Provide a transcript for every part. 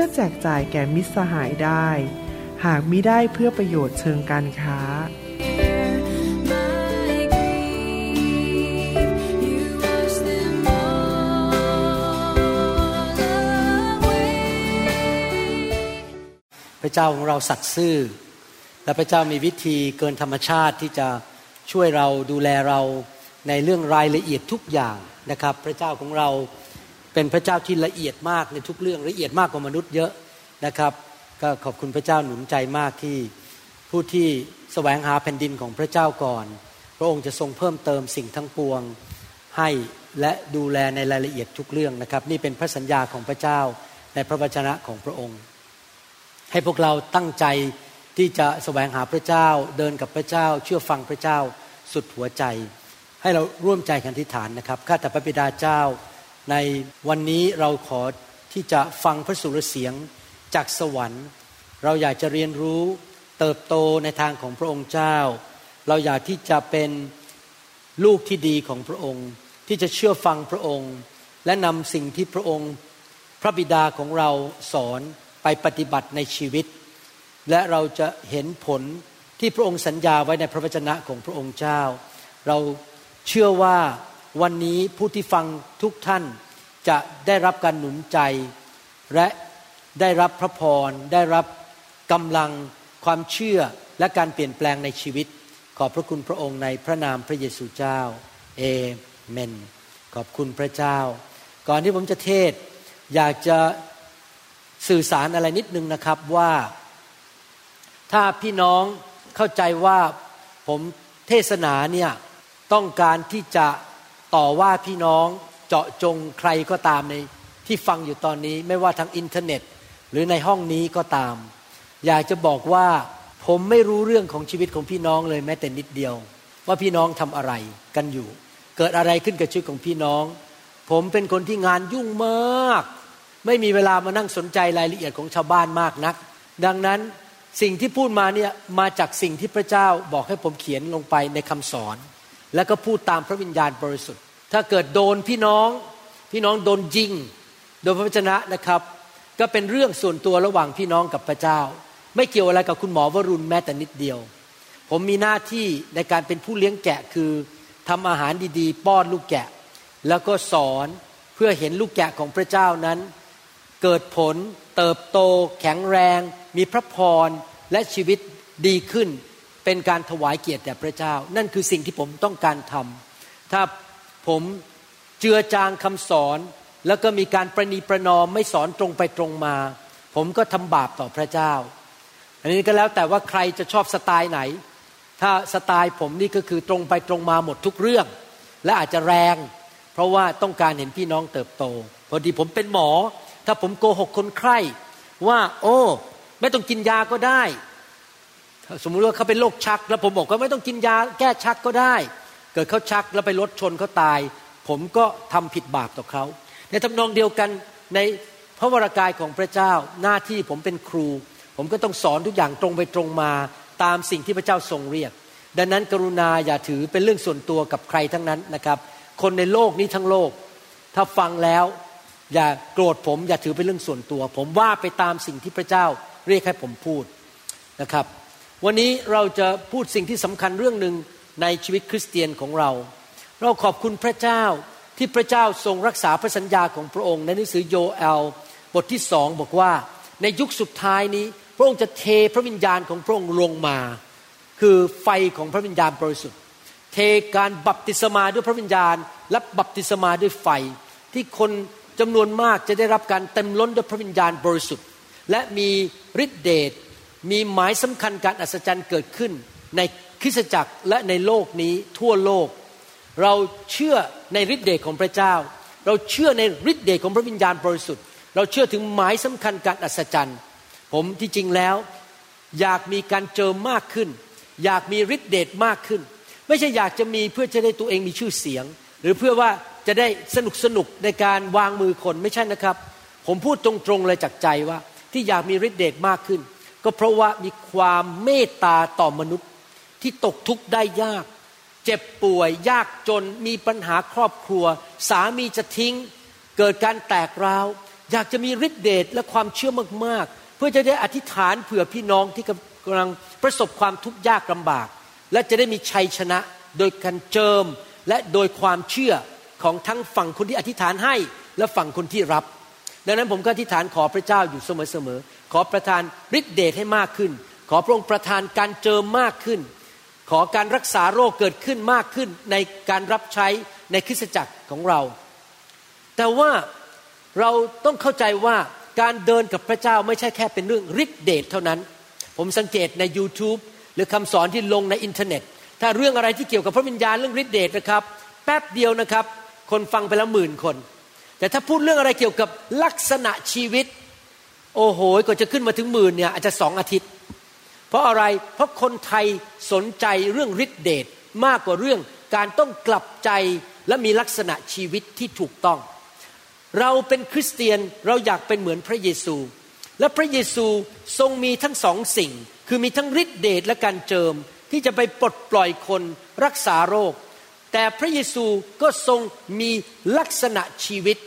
พื่อแจกจ่ายแก่มิตรสหายได้ หากมิได้เพื่อประโยชน์เชิงการค้า พระเจ้าของเราสัตย์ซื่อ และพระเจ้ามีวิธีเกินธรรมชาติที่จะช่วยเราดูแลเราในเรื่องรายละเอียดทุกอย่างนะครับ พระเจ้าของเรา เป็นพระเจ้าที่ละเอียดมากในทุกเรื่องละเอียดมากกว่ามนุษย์เยอะนะครับ ก็ขอบคุณพระเจ้าหนุนใจมากที่ผู้ที่แสวงหาแผ่นดินของพระเจ้าก่อน พระองค์จะทรงเพิ่มเติมสิ่งทั้งปวงให้และดูแลในรายละเอียดทุกเรื่องนะครับ นี่เป็นพระสัญญาของพระเจ้าในพระวจนะของพระองค์ ให้พวกเราตั้งใจที่จะแสวงหาพระเจ้าเดินกับพระเจ้า เชื่อฟังพระเจ้าสุดหัวใจ ให้เราร่วมใจกันทิฏฐานนะครับข้าแต่พระบิดาเจ้า ในวันนี้เราขอที่จะฟังพระสุรเสียงจากสวรรค์ เราอยากจะเรียนรู้เติบโตในทางของพระองค์เจ้า เราอยากที่จะเป็นลูกที่ดีของพระองค์ ที่จะเชื่อฟังพระองค์ และนำสิ่งที่พระองค์ พระบิดาของเราสอนไปปฏิบัติในชีวิต และเราจะเห็นผลที่พระองค์สัญญาไว้ในพระวจนะของพระองค์เจ้า เราเชื่อว่า วันนี้ผู้ที่ฟังทุกท่านจะได้รับการหนุนใจ และได้รับพระพร ได้รับกำลังความเชื่อและการเปลี่ยนแปลงในชีวิต ขอบพระคุณพระองค์ในพระนามพระเยซูเจ้าเอเมน ขอบคุณพระเจ้า ก่อนที่ผมจะเทศ อยากจะสื่อสารอะไรนิดนึงนะครับว่า ถ้าพี่น้องเข้าใจว่าผมเทศนาเนี่ยต้องการที่จะ ต่อว่าพี่น้องเจาะจงใครก็ตามในที่ฟังอยู่ตอนนี้ไม่ว่าทางอินเทอร์เน็ต หรือในห้องนี้ก็ตาม อยากจะบอกว่าผมไม่รู้เรื่องของชีวิตของพี่น้องเลยแม้แต่นิดเดียว ว่าพี่น้องทำอะไรกันอยู่ เกิดอะไรขึ้นกับชีวิตของพี่น้อง ผมเป็นคนที่งานยุ่งมาก ไม่มีเวลามานั่งสนใจรายละเอียดของชาวบ้านมากนัก ดังนั้นสิ่งที่พูดมาเนี่ยมาจากสิ่งที่พระเจ้าบอกให้ผมเขียนลงไปในคำสอน แล้วก็พูดตามพระวิญญาณบริสุทธิ์ ถ้าเกิดโดนพี่น้องพี่น้องโดนยิง โดยพระวจนะนะครับ ก็เป็นเรื่องส่วนตัวระหว่างพี่น้องกับพระเจ้า ไม่เกี่ยวอะไรกับคุณหมอวรุณแม้แต่นิดเดียว ผมมีหน้าที่ในการเป็นผู้เลี้ยงแกะคือทำอาหารดีๆ ป้อนลูกแกะ แล้วก็สอนเพื่อเห็นลูกแกะของพระเจ้านั้น เกิดผล เติบโต แข็งแรง มีพระพรและชีวิตดีขึ้น เป็นการถวายเกียรติแด่พระเจ้า นั่นคือสิ่งที่ผมต้องการทำถ้าผมเจือจางคำสอน แล้วก็มีการประนีประนอมไม่สอนตรงไปตรงมา ผมก็ทำบาปต่อพระเจ้า อันนี้ก็แล้วแต่ว่าใครจะชอบสไตล์ไหน ถ้าสไตล์ผมนี่ก็คือตรงไปตรงมาหมดทุกเรื่อง และอาจจะแรง เพราะว่าต้องการเห็นพี่น้องเติบโต พอดีผมเป็นหมอ ถ้าผมโกหกคนไข้ว่า โอ้ ไม่ต้องกินยาก็ได้ สมมุติว่าเขาเป็นโรคชัก แล้วผมบอกว่าไม่ต้องกินยาแก้ชักก็ได้ เกิดเขาชักแล้วไปรถชนเขาตาย ผมก็ทำผิดบาปต่อเขา ในทำนองเดียวกันในพระวรากายของพระเจ้าหน้าที่ผมเป็นครู ผมก็ต้องสอนทุกอย่างตรงไปตรงมาตามสิ่งที่พระเจ้าทรงเรียก ดังนั้นกรุณาอย่าถือเป็นเรื่องส่วนตัวกับใครทั้งนั้นนะครับ คนในโลกนี้ทั้งโลก ถ้าฟังแล้วอย่าโกรธผมอย่าถือเป็นเรื่องส่วนตัว ผมว่าไปตามสิ่งที่พระเจ้าเรียกให้ผมพูดนะครับ วันนี้เราจะพูดสิ่งที่สำคัญเรื่องหนึ่งในชีวิตคริสเตียนของเรา เราขอบคุณพระเจ้าที่พระเจ้าทรงรักษาพระสัญญาของพระองค์ ในหนังสือโยเอล บทที่สองบอกว่า ในยุคสุดท้ายนี้ พระองค์จะเทพระวิญญาณของพระองค์ลงมา คือไฟของพระวิญญาณบริสุทธิ์เทการบัพติศมาด้วยพระวิญญาณ และบัพติศมาด้วยไฟ ที่คนจำนวนมากจะได้รับการเต็มล้นด้วยพระวิญญาณบริสุทธิ์ และมีฤทธิเดช มีหมายสำคัญการอัศจรรย์เกิดขึ้น ในคริสตจักรและในโลกนี้ทั่วโลก เราเชื่อในฤทธิเดชของพระเจ้า เราเชื่อในฤทธิเดชของพระวิญญาณบริสุทธิ์ เราเชื่อถึงหมายสำคัญการอัศจรรย์ ผมที่จริงแล้ว อยากมีการเจิมมากขึ้น อยากมีฤทธิเดชมากขึ้น ไม่ใช่อยากจะมีเพื่อจะได้ตัวเองมีชื่อเสียง หรือเพื่อว่าจะได้สนุกสนุกในการวางมือคนไม่ใช่นะครับ ผมพูดตรงๆเลยจากใจว่าที่อยากมีฤทธิเดชมากขึ้น ก็เพราะว่ามีความเมตตาต่อมนุษย์ที่ตกทุกข์ได้ยาก เจ็บป่วยยากจนมีปัญหาครอบครัว สามีจะทิ้ง เกิดการแตกร้าว อยากจะมีฤทธิเดชและความเชื่อมากๆ เพื่อจะได้อธิษฐานเผื่อพี่น้องที่กำลังประสบความทุกข์ยากลำบาก และจะได้มีชัยชนะโดยการเจิมและโดยความเชื่อของทั้งฝั่งคนที่อธิษฐานให้และฝั่งคนที่รับ ดังนั้นผมก็อธิษฐานขอพระเจ้าอยู่เสมอๆ ขอประทานฤทธิเดชให้มากขึ้น ขอพระองค์ประทานการเจิมมากขึ้น ขอการรักษาโรคเกิดขึ้นมากขึ้นในการรับใช้ในคริสตจักรของเรา แต่ว่าเราต้องเข้าใจว่าการเดินกับพระเจ้าไม่ใช่แค่เป็นเรื่องฤทธิเดชเท่านั้น ผมสังเกตใน YouTube หรือคำสอนที่ลงในอินเทอร์เน็ต ถ้าเรื่องอะไรที่เกี่ยวกับพระวิญญาณเรื่องฤทธิเดชนะครับ แป๊บเดียวนะครับ คนฟังไปแล้วหมื่นคน แต่ถ้าพูดเรื่องอะไรเกี่ยวกับลักษณะชีวิต โอ้โหก็จะขึ้นมาถึงหมื่นเนี่ยอาจจะสองอาทิตย์ เพราะอะไรเพราะคนไทยสนใจเรื่องฤทธิเดชมากกว่าเรื่องการต้องกลับใจและมีลักษณะชีวิตที่ถูกต้อง เราเป็นคริสเตียนเราอยากเป็นเหมือนพระเยซู และพระเยซูทรงมีทั้งสองสิ่ง คือมีทั้งฤทธิเดชและการเจิมที่จะไปปลดปล่อยคนรักษาโรค แต่พระเยซูก็ทรงมีลักษณะชีวิต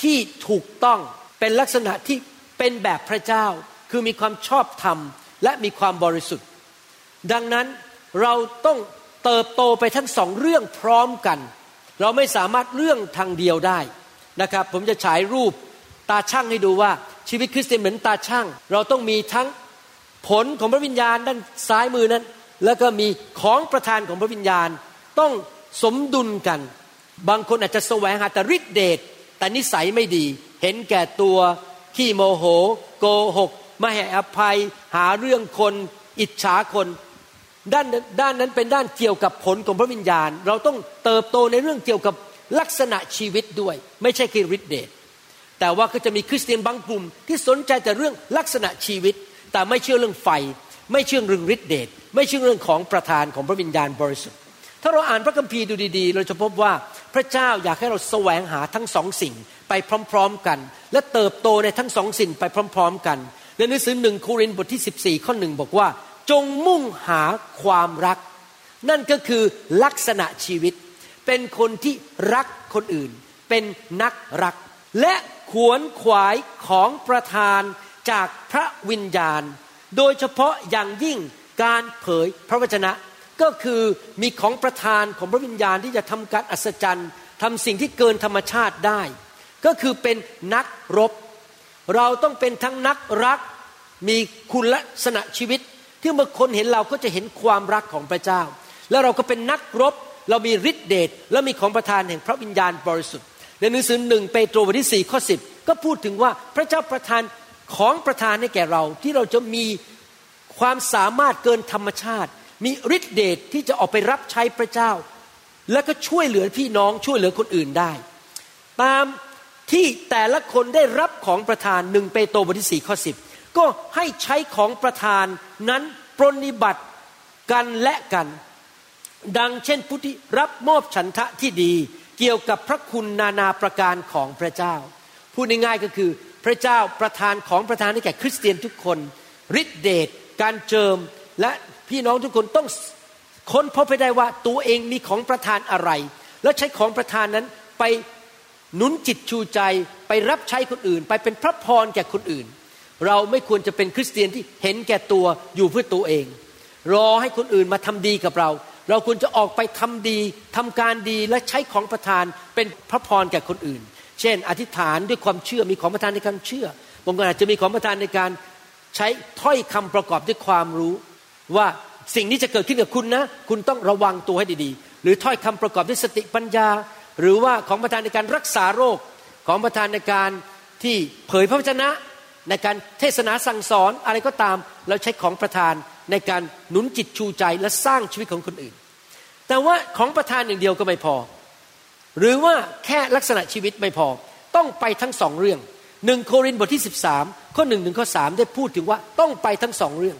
ที่ถูกต้องเป็นลักษณะที่ เป็นแบบพระเจ้าคือมีความชอบธรรมและมีความบริสุทธิ์ ดังนั้นเราต้องเติบโตไปทั้งสองเรื่องพร้อมกัน เราไม่สามารถเรื่องทางเดียวได้นะครับ ผมจะฉายรูปตาช่างให้ดูว่าชีวิตคริสเตียนเหมือนตาช่าง เราต้องมีทั้งผลของพระวิญญาณด้านซ้ายมือนั้น แล้วก็มีของประทานของพระวิญญาณ ต้องสมดุลกัน บางคนอาจจะแสวงหาแต่ฤทธิเดชแต่นิสัยไม่ดี เห็นแก่ตัว ขี้โมโห โกหก ไม่ให้อภัย หาเรื่องคน อิจฉาคน ด้านด้านนั้นเป็นด้านเกี่ยวกับผลของพระวิญญาณ เราต้องเติบโตในเรื่องเกี่ยวกับลักษณะชีวิตด้วย ไม่ใช่แค่ฤทธิเดชแต่ว่าก็จะมีคริสเตียนบางกลุ่ม ที่สนใจแต่เรื่องลักษณะชีวิต แต่ไม่เชื่อเรื่องไฟ ไม่เชื่อเรื่องฤทธิเดชไม่เชื่อเรื่องของประธานของพระวิญญาณบริสุทธิ์ถ้าเราอ่านพระคัมภีร์ดูดีๆ เราจะพบว่าพระเจ้าอยากให้เราแสวงหาทั้งสองสิ่งไปพร้อม ๆกัน และเติบโตในทั้งสองสิ่งไปพร้อม ๆ กันในหนังสือหนึ่งโครินธ์บทที่ 14 ข้อหนึ่งบอกว่า จงมุ่งหาความรัก นั่นก็คือลักษณะชีวิต เป็นคนที่รักคนอื่น เป็นนักรัก และขวนขวายของประธานจากพระวิญญาณ โดยเฉพาะอย่างยิ่งการเผยพระวจนะก็คือมีของประธานของพระวิญญาณที่จะทำการอัศจรรย์ทำสิ่งที่เกินธรรมชาติได้ ก็คือเป็นนักรบ เราต้องเป็นทั้งนักรัก มีคุณลักษณะชีวิต ที่เมื่อคนเห็นเราก็จะเห็นความรักของพระเจ้า แล้วเราก็เป็นนักรบ เรามีฤทธิเดชและมีของประทานแห่งพระวิญญาณบริสุทธิ์ ในหนังสือหนึ่งเปโตรบทที่สี่ข้อสิบก็พูดถึงว่าพระเจ้าประทานของประทานให้แก่เราที่เราจะมีความสามารถเกินธรรมชาติ มีฤทธิเดชที่จะออกไปรับใช้พระเจ้า แล้วก็ช่วยเหลือพี่น้องช่วยเหลือคนอื่นได้ ตาม ที่แต่ละคนได้รับของประทานหนึ่งเปโตรบทที่สี่ข้อสิบก็ให้ใช้ของประทานนั้นปรนิบัติกันและกัน ดังเช่นผู้ที่รับมอบฉันทะที่ดี เกี่ยวกับพระคุณนานาประการของพระเจ้า พูดง่ายๆก็คือพระเจ้าประทานของประทานให้แก่คริสเตียนทุกคนฤทธิเดชการเจิมและพี่น้องทุกคนต้องค้นพบไปได้ว่าตัวเองมีของประทานอะไร แล้วใช้ของประทานนั้นไป หนุนจิตชูใจไปรับใช้คนอื่น ไปเป็นพระพรแก่คนอื่น เราไม่ควรจะเป็นคริสเตียนที่เห็นแก่ตัวอยู่เพื่อตัวเอง รอให้คนอื่นมาทำดีกับเรา เราควรจะออกไปทำดีทำการดีและใช้ของประทานเป็นพระพรแก่คนอื่น เช่น อธิษฐานด้วยความเชื่อมีของประทานในการเชื่อบางคนอาจจะมีของประทานในการใช้ถ้อยคำประกอบด้วยความรู้ ว่าสิ่งนี้จะเกิดขึ้นกับคุณนะ คุณต้องระวังตัวให้ดีๆ หรือถ้อยคำประกอบด้วยสติปัญญา หรือว่าของประทานในการรักษาโรคของประทานในการที่เผยพระวจนะในการเทศนาสั่งสอนอะไรก็ตาม เราใช้ของประทานในการหนุนจิตชูใจและสร้างชีวิตของคนอื่น แต่ว่าของประทานอย่างเดียวก็ไม่พอ หรือว่าแค่ลักษณะชีวิตไม่พอ ต้องไปทั้งสองเรื่องหนึ่งโครินธ์บทที่ 13 ข้อหนึ่งถึงข้อสได้พูดถึงว่าต้องไปทั้งสองเรื่อง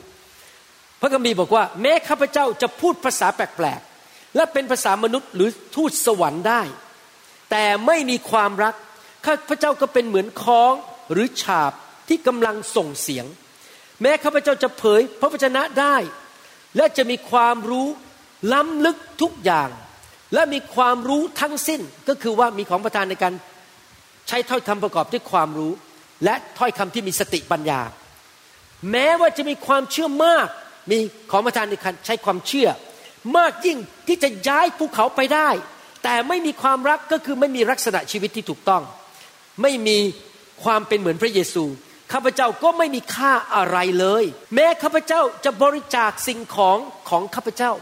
พระคัมภีร์บอกว่า แม้ข้าพเจ้าจะพูดภาษาแปลกๆและเป็นภาษามนุษย์หรือทูตสวรรค์ได้ แต่ไม่มีความรักข้าพเจ้าก็เป็นเหมือนค้องหรือฉาบที่กำลังส่งเสียง แม้ข้าพเจ้าจะเผยพระวจนะได้ และจะมีความรู้ล้ำลึกทุกอย่าง และมีความรู้ทั้งสิ้นก็คือว่ามีของประทานในการใช้ถ้อยคำประกอบด้วยความรู้ และถ้อยคำที่มีสติปัญญา แม้ว่าจะมีความเชื่อมาก มีของประทานในการใช้ความเชื่อ มากยิ่งที่จะย้ายภูเขาไปได้ แต่ไม่มีความรักก็คือไม่มีลักษณะชีวิตที่ถูกต้อง ไม่มีความเป็นเหมือนพระเยซูข้าพเจ้าก็ไม่มีค่าอะไรเลย แม้ข้าพเจ้าจะบริจาคสิ่งของของข้าพเจ้า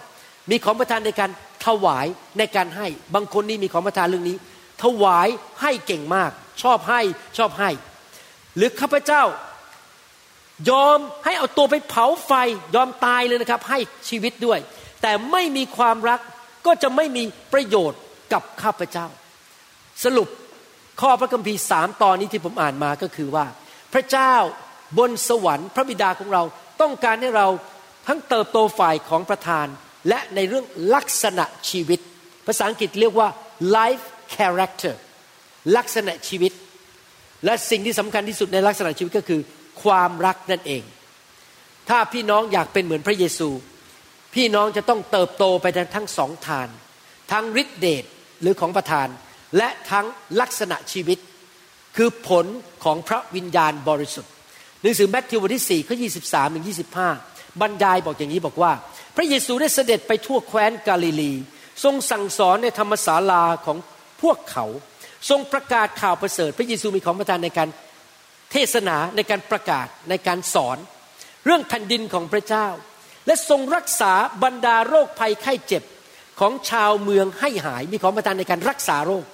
มีของประทานในการถวายในการให้บางคนนี่มีของประทานเรื่องนี้ ถวายให้เก่งมาก ชอบให้ชอบให้ หรือข้าพเจ้ายอมให้เอาตัวไปเผาไฟยอมตายเลยนะครับ ให้ชีวิตด้วย แต่ไม่มีความรักก็จะไม่มีประโยชน์ กับข้าพเจ้า สรุปข้อพระคัมภีร์สามตอนนี้ที่ผมอ่านมาก็คือว่า พระเจ้าบนสวรรค์พระบิดาของเราต้องการให้เราทั้งเติบโตฝ่ายของประธาน และในเรื่องลักษณะชีวิต ภาษาอังกฤษเรียกว่า life character ลักษณะชีวิต และสิ่งที่สำคัญที่สุดในลักษณะชีวิตก็คือ ความรักนั่นเอง ถ้าพี่น้องอยากเป็นเหมือนพระเยซู พี่น้องจะต้องเติบโตไปทั้งสองทานทั้งฤทธิเดช หรือของประธาน และทั้งลักษณะชีวิต คือผลของพระวิญญาณบริสุทธิ์หนังสือแมทธิวบทที่4ข้อ23ถึง25 บรรยายบอกอย่างนี้บอกว่า พระเยซูได้เสด็จไปทั่วแคว้นกาลิลี ทรงสั่งสอนในธรรมศาลาของพวกเขา ทรงประกาศข่าวประเสริฐ พระเยซูมีของประทานในการเทศนาในการประกาศในการสอน เรื่องแผ่นดินของพระเจ้า และทรงรักษาบรรดาโรคภัยไข้เจ็บ ของชาวเมืองให้หาย มีของประทานในการรักษาโรค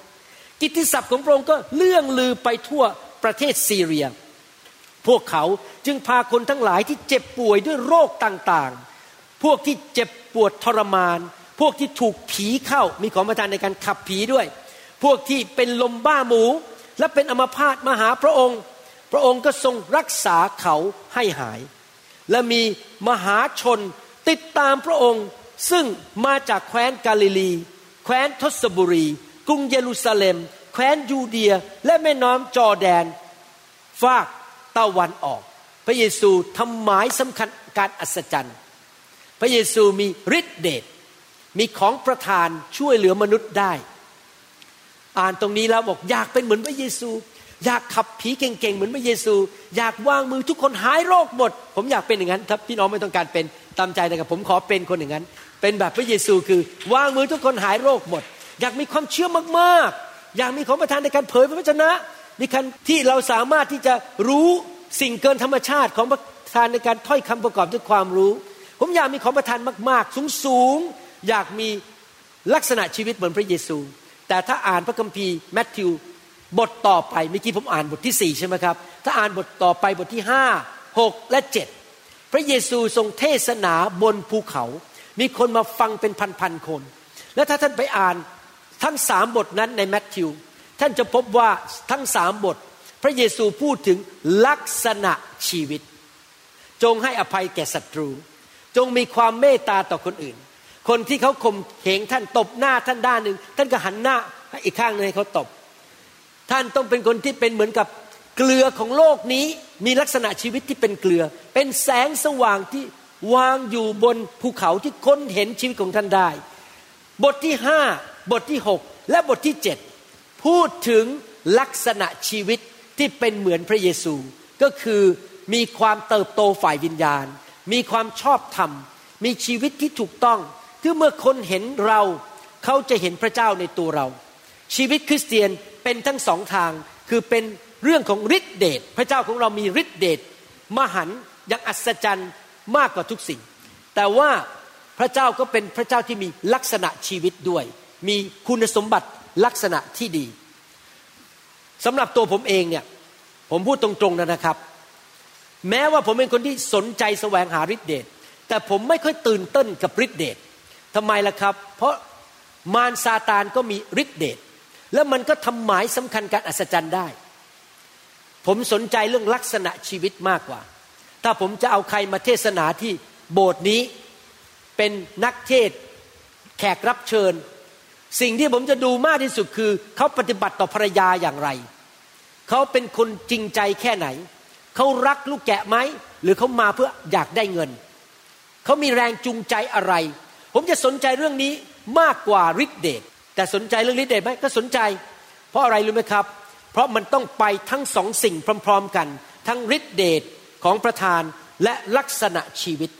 กิตติศัพท์ของพระองค์ก็เลื่องลือไปทั่วประเทศซีเรีย พวกเขาจึงพาคนทั้งหลายที่เจ็บป่วยด้วยโรคต่างๆ พวกที่เจ็บปวดทรมาน พวกที่ถูกผีเข้า มีของประทานในการขับผีด้วย พวกที่เป็นลมบ้าหมู และเป็นอัมพาตมาหาพระองค์ พระองค์ก็ทรงรักษาเขาให้หาย และมีมหาชนติดตามพระองค์ ซึ่งมาจากแคว้นกาลิลี แคว้นทศบุรี กรุงเยรูซาเล็ม แคว้นยูเดีย และแม่น้ำจอแดน ฝากตะวันออก พระเยซูทำหมายสำคัญการอัศจรรย์ พระเยซูมีฤทธิเดช มีของประทานช่วยเหลือมนุษย์ได้ อ่านตรงนี้แล้วบอกอยากเป็นเหมือนพระเยซู อยากขับผีเก่งๆเหมือนพระเยซู อยากวางมือทุกคนหายโรคหมด ผมอยากเป็นอย่างนั้นถ้าพี่น้องไม่ต้องการเป็นตามใจนะครับผมขอเป็นคนอย่างนั้น เป็นแบบพระเยซูคือวางมือทุกคนหายโรคหมด อยากมีความเชื่อมากๆ อยากมีของประทานในการเผยพระวจนะ มีการที่เราสามารถที่จะรู้สิ่งเกินธรรมชาติของประทานในการถ้อยคำประกอบด้วยความรู้ ผมอยากมีของประทานมากๆ สูงๆ อยากมีลักษณะชีวิตเหมือนพระเยซู แต่ถ้าอ่านพระคัมภีร์แมทธิวบทต่อไปเมื่อกี้ผมอ่านบทที่สี่ใช่ไหมครับ ถ้าอ่านบทต่อไปบทที่ห้าหกและเจ็ดพระเยซูทรงเทศนาบนภูเขา มีคนมาฟังเป็นพันๆคน และถ้าท่านไปอ่านทั้งสามบทนั้นในแมทธิว ท่านจะพบว่าทั้งสามบท พระเยซูพูดถึงลักษณะชีวิต จงให้อภัยแก่ศัตรู จงมีความเมตตาต่อคนอื่น คนที่เขาข่มเหงท่านตบหน้าท่านด้านหนึ่ง ท่านก็หันหน้าอีกข้างหนึ่งให้เขาตบ ท่านต้องเป็นคนที่เป็นเหมือนกับเกลือของโลกนี้มีลักษณะชีวิตที่เป็นเกลือ เป็นแสงสว่างที่ วางอยู่บนภูเขาที่คนเห็นชีวิตของท่านได้ บทที่ห้าบทที่6และบทที่7พูดถึงลักษณะชีวิตที่เป็นเหมือนพระเยซู ก็คือมีความเติบโตฝ่ายวิญญาณ มีความชอบธรรม มีชีวิตที่ถูกต้องที่เมื่อคนเห็นเราเขาจะเห็นพระเจ้าในตัวเรา ชีวิตคริสเตียนเป็นทั้งสองทางคือเป็นเรื่องของฤทธิเดชพระเจ้าของเรามีฤทธิเดชมหันอย่างอัศจรรย์ มากกว่าทุกสิ่ง แต่ว่าพระเจ้าก็เป็นพระเจ้าที่มีลักษณะชีวิตด้วย มีคุณสมบัติลักษณะที่ดีสำหรับตัวผมเองเนี่ยผมพูดตรงๆนะครับ แม้ว่าผมเป็นคนที่สนใจแสวงหาฤทธิเดชแต่ผมไม่ค่อยตื่นเต้นกับฤทธิเดชทำไมล่ะครับ เพราะมารซาตานก็มีฤทธิเดชแล้วมันก็ทำหมายสำคัญการอัศจรรย์ได้ ผมสนใจเรื่องลักษณะชีวิตมากกว่า ถ้าผมจะเอาใครมาเทศนาที่โบสถ์นี้เป็นนักเทศแขกรับเชิญ สิ่งที่ผมจะดูมากที่สุดคือ เขาปฏิบัติต่อภรรยาอย่างไร เขาเป็นคนจริงใจแค่ไหน เขารักลูกแกะไหม หรือเขามาเพื่ออยากได้เงิน เขามีแรงจูงใจอะไร ผมจะสนใจเรื่องนี้มากกว่าฤทธิเดชแต่สนใจเรื่องฤทธิเดชไหมก็สนใจ เพราะอะไรรู้ไหมครับ เพราะมันต้องไปทั้งสองสิ่งพร้อม ๆ กัน ทั้งฤทธิเดช ของประธานและลักษณะชีวิต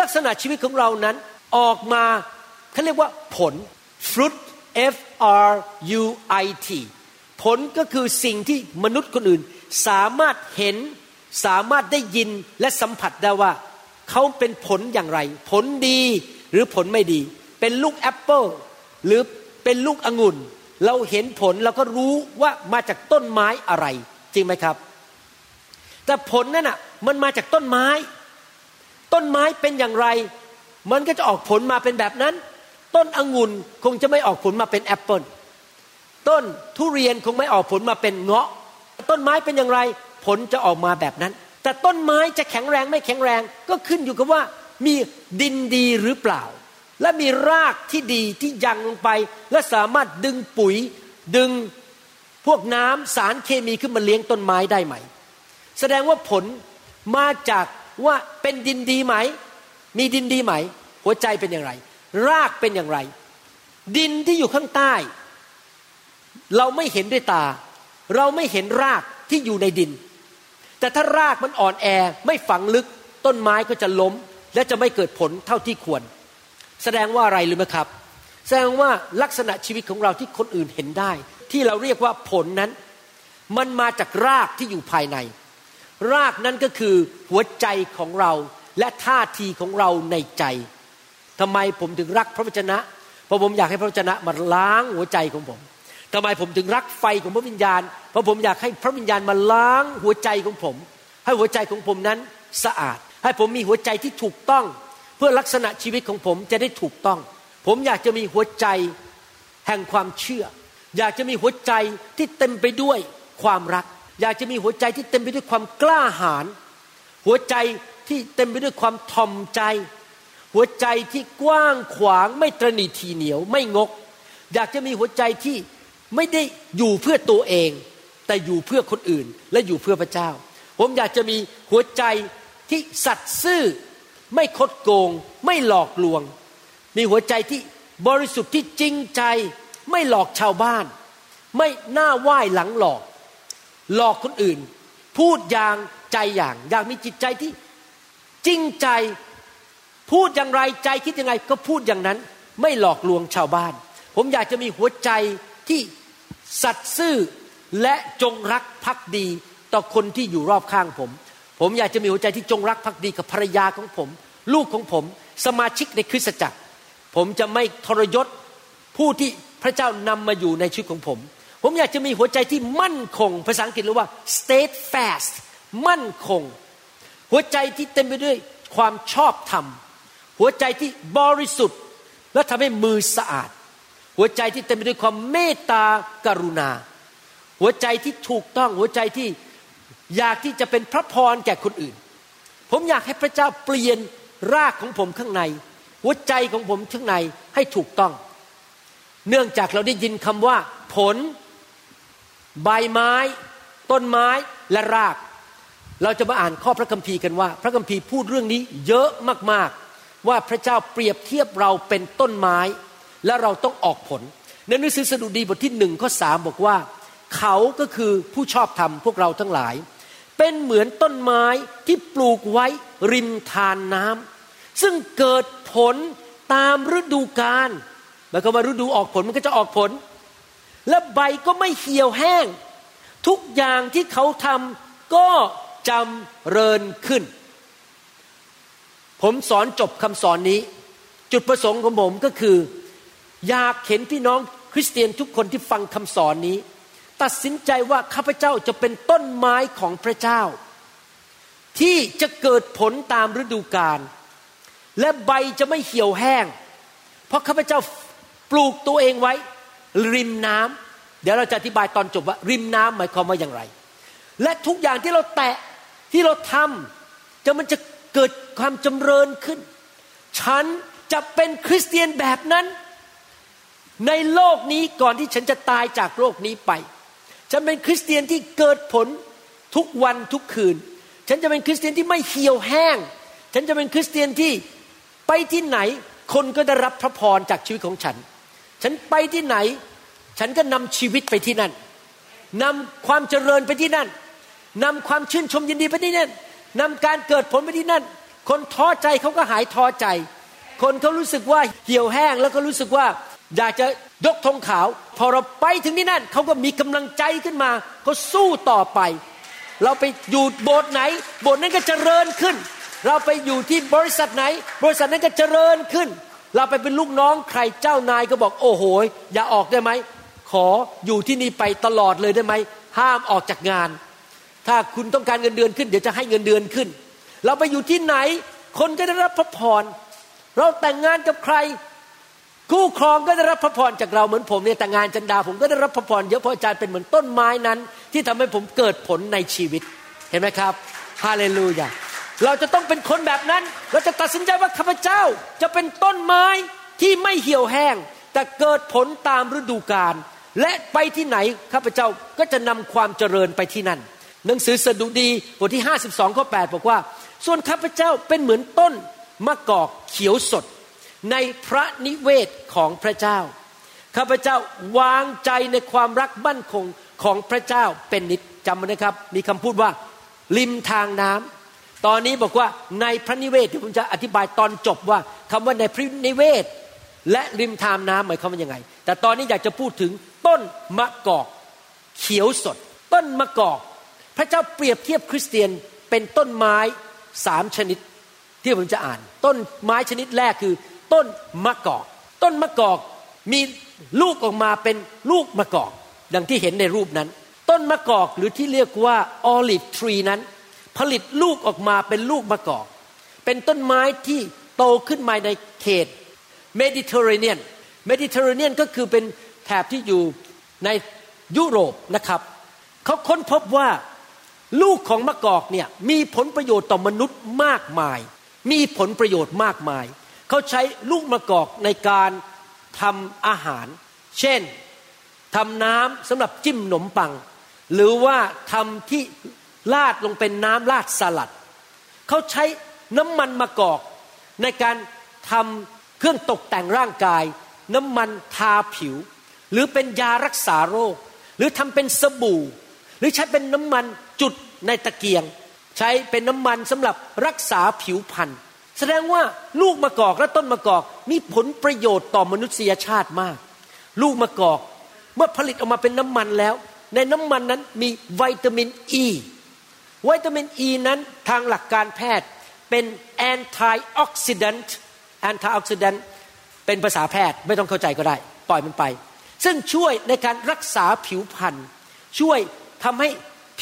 ลักษณะชีวิตของเรานั้นออกมาเขาเรียกว่าผล fruit F R U I T ผลก็คือสิ่งที่มนุษย์คนอื่นสามารถเห็นสามารถได้ยินและสัมผัสได้ว่า เขาเป็นผลอย่างไร ผลดีหรือผลไม่ดี เป็นลูกแอปเปิลหรือเป็นลูกองุ่น เราเห็นผลเราก็รู้ว่ามาจากต้นไม้อะไร จริงไหมครับ แต่ผลนั่นอะ มันมาจากต้นไม้ ต้นไม้เป็นอย่างไร มันก็จะออกผลมาเป็นแบบนั้น ต้นองุ่นคงจะไม่ออกผลมาเป็นแอปเปิลต้นทุเรียนคงไม่ออกผลมาเป็นเงาะ ต้นไม้เป็นอย่างไร ผลจะออกมาแบบนั้น แต่ต้นไม้จะแข็งแรงไม่แข็งแรงก็ขึ้นอยู่กับว่ามีดินดีหรือเปล่า และมีรากที่ดีที่ยังลงไป และสามารถดึงปุ๋ย ดึงพวกน้ำสารเคมีขึ้นมาเลี้ยงต้นไม้ได้ไหม แสดงว่าผล มาจากว่าเป็นดินดีไหม มีดินดีไหม หัวใจเป็นอย่างไร รากเป็นอย่างไร ดินที่อยู่ข้างใต้ เราไม่เห็นด้วยตา เราไม่เห็นรากที่อยู่ในดิน แต่ถ้ารากมันอ่อนแอไม่ฝังลึกต้นไม้ก็จะล้ม และจะไม่เกิดผลเท่าที่ควร แสดงว่าอะไรรู้ไหมครับ แสดงว่าลักษณะชีวิตของเราที่คนอื่นเห็นได้ ที่เราเรียกว่าผลนั้น มันมาจากรากที่อยู่ภายใน รากนั้นก็คือหัวใจของเราและท่าทีของเราในใจทำไมผมถึงรักพระวจนะ เพราะผมอยากให้พระวจนะมาล้างหัวใจของผมทำไมผมถึงรักไฟของพระวิญญาณ เพราะผมอยากให้พระวิญญาณมาล้างหัวใจของผม ให้หัวใจของผมนั้นสะอาด ให้ผมมีหัวใจที่ถูกต้อง เพื่อลักษณะชีวิตของผมจะได้ถูกต้อง ผมอยากจะมีหัวใจแห่งความเชื่อ อยากจะมีหัวใจที่เต็มไปด้วยความรัก อยากจะมีหัวใจที่เต็มไปด้วยความกล้าหาญหัวใจที่เต็มไปด้วยความทอมใจ หัวใจที่กว้างขวางไม่ตรณีทีเหนียวไม่งก อยากจะมีหัวใจที่ไม่ได้อยู่เพื่อตัวเอง แต่อยู่เพื่อคนอื่นและอยู่เพื่อพระเจ้า ผมอยากจะมีหัวใจที่สัตย์ซื่อ ไม่คดโกง ไม่หลอกลวง มีหัวใจที่บริสุทธิ์ที่จริงใจ ไม่หลอกชาวบ้าน ไม่หน้าไหว้หลังหลอก หลอกคนอื่น พูดอย่างใจอย่าง อยากมีจิตใจที่จริงใจพูดอย่างไรใจคิดยังไง ก็พูดอย่างนั้น ไม่หลอกลวงชาวบ้าน ผมอยากจะมีหัวใจที่สัตย์ซื่อและจงรักภักดีต่อคนที่อยู่รอบข้างผม ผมอยากจะมีหัวใจที่จงรักภักดีกับภรรยาของผม ลูกของผม สมาชิกในคริสตจักร ผมจะไม่ทรยศผู้ที่พระเจ้านำมาอยู่ในชีวิตของผม ผมอยากจะมีหัวใจที่มั่นคง ภาษาอังกฤษเรียกว่า steadfast มั่นคง หัวใจที่เต็มไปด้วยความชอบธรรม หัวใจที่บริสุทธิ์ และทำให้มือสะอาด หัวใจที่เต็มไปด้วยความเมตตากรุณา หัวใจที่ถูกต้องหัวใจที่อยากที่จะเป็นพระพรแก่คนอื่น ผมอยากให้พระเจ้าเปลี่ยนรากของผมข้างใน หัวใจของผมข้างในให้ถูกต้อง เนื่องจากเราได้ยินคำว่าผล ใบไม้ ต้นไม้และราก เราจะมาอ่านข้อพระคัมภีร์กันว่า พระคัมภีร์พูดเรื่องนี้เยอะมากๆ ว่าพระเจ้าเปรียบเทียบเราเป็นต้นไม้ และเราต้องออกผลในหนังสือสดุดีบทที่หนึ่งข้อสามบอกว่า เขาก็คือผู้ชอบธรรมพวกเราทั้งหลาย เป็นเหมือนต้นไม้ที่ปลูกไว้ริมทานน้ำซึ่งเกิดผลตามฤดูกาลหมายความว่าฤดูออกผลมันก็จะออกผล และใบก็ไม่เหี่ยวแห้ง ทุกอย่างที่เขาทำก็จำเริญขึ้น ผมสอนจบคำสอนนี้ จุดประสงค์ของผมก็คือ อยากเห็นพี่น้องคริสเตียนทุกคนที่ฟังคำสอนนี้ ตัดสินใจว่าข้าพเจ้าจะเป็นต้นไม้ของพระเจ้า ที่จะเกิดผลตามฤดูกาลและใบจะไม่เหี่ยวแห้ง เพราะข้าพเจ้าปลูกตัวเองไว้ ริมน้ำเดี๋ยวเราจะอธิบายตอนจบว่า ริมน้ำหมายความว่าอย่างไร และทุกอย่างที่เราแตะที่เราทำจะมันจะเกิดความจำเริญขึ้น ฉันจะเป็นคริสเตียนแบบนั้น ในโลกนี้ก่อนที่ฉันจะตายจากโลกนี้ไป ฉันเป็นคริสเตียนที่เกิดผลทุกวันทุกคืน ฉันจะเป็นคริสเตียนที่ไม่เหี่ยวแห้ง ฉันจะเป็นคริสเตียนที่ไปที่ไหน คนก็ได้รับพระพรจากชีวิตของฉัน ฉันไปที่ไหน ฉันก็นำชีวิตไปที่นั่นนำความเจริญไปที่นั่นนำความชื่นชมยินดีไปที่นั่นนำการเกิดผลไปที่นั่น คนท้อใจเขาก็หายท้อใจ คนเขารู้สึกว่าเหี่ยวแห้งแล้วก็รู้สึกว่าอยากจะยกธงขาว พอเราไปถึงที่นั่นเขาก็มีกำลังใจขึ้นมาเขาสู้ต่อไป เราไปอยู่โบสถ์ไหน โบสถ์นั้นก็เจริญขึ้น เราไปอยู่ที่บริษัทไหน บริษัทนั้นก็เจริญขึ้น เราไปเป็นลูกน้องใครเจ้านายก็บอกโอ้โห อย่าออกได้ไหม ขออยู่ที่นี่ไปตลอดเลยได้ไหมห้ามออกจากงาน ถ้าคุณต้องการเงินเดือนขึ้น เดี๋ยวจะให้เงินเดือนขึ้น เราไปอยู่ที่ไหน คนก็ได้รับพระพรเราแต่งงานกับใคร คู่ครองก็ได้รับพระพรจากเราเหมือนผมเนี่ยแต่งงานจันดา ผมก็ได้รับพระพรเยอะเพราะอาจารย์เป็นเหมือนต้นไม้นั้น ที่ทำให้ผมเกิดผลในชีวิตเห็นไหมครับฮาเลลูยาเราจะต้องเป็นคนแบบนั้น เราจะตัดสินใจว่าข้าพเจ้าจะเป็นต้นไม้ที่ไม่เหี่ยวแห้ง แต่เกิดผลตามฤดูกาล และไปที่ไหนข้าพเจ้าก็จะนำความเจริญไปที่นั่น หนังสือสดุดีบทที่ 52ข้อ8บอกว่า ส่วนข้าพเจ้าเป็นเหมือนต้นมะกอกเขียวสด ในพระนิเวศของพระเจ้าข้าพเจ้าวางใจในความรักมั่นคงของพระเจ้าเป็นนิจจำนะครับ มีคำพูดว่าริมทางน้ำตอนนี้บอกว่าในพระนิเวศเดี๋ยวผมจะอธิบายตอนจบว่าคำว่าในพระนิเวศ และริมทางน้ำหมายความว่ายังไง แต่ตอนนี้อยากจะพูดถึง ต้นมะกอก เขียวสด ต้นมะกอก พระเจ้าเปรียบเทียบคริสเตียนเป็นต้นไม้สามชนิด ที่ผมจะอ่าน ต้นไม้ชนิดแรกคือ ต้นมะกอก ต้นมะกอกมีลูกออกมาเป็นลูกมะกอก ดังที่เห็นในรูปนั้น ต้นมะกอกหรือที่เรียกว่า olive tree นั้น ผลิตลูกออกมาเป็นลูกมะกอก เป็นต้นไม้ที่โตขึ้นมาในเขตเมดิเตอร์เรเนียนเมดิเตอร์เรเนียนก็คือเป็น แถบที่อยู่ในยุโรปนะครับเขาค้นพบว่าลูกของมะกอกเนี่ยมีผลประโยชน์ต่อมนุษย์มากมาย มีผลประโยชน์มากมาย เขาใช้ลูกมะกอกในการทำอาหาร เช่นทำน้ำสำหรับจิ้มขนมปัง หรือว่าทำที่ลาดลงเป็นน้ำลาดสลัด เขาใช้น้ำมันมะกอกในการทำเครื่องตกแต่งร่างกาย น้ำมันทาผิว หรือเป็นยารักษาโรค หรือทำเป็นสบู่ หรือใช้เป็นน้ำมันจุดในตะเกียง ใช้เป็นน้ำมันสำหรับรักษาผิวพรรณแสดงว่าลูกมะกอกและต้นมะกอกมีผลประโยชน์ต่อมนุษยชาติมาก ลูกมะกอกเมื่อผลิตออกมาเป็นน้ำมันแล้ว ในน้ำมันนั้นมีวิตามินอ e. ีวิตามินอ e ีนั้นทางหลักการแพทย์เป็น antioxidant antioxidant เป็นภาษาแพทย์ไม่ต้องเข้าใจก็ได้ ปล่อยมันไป ซึ่งช่วยในการรักษาผิวพรรณช่วยทำให้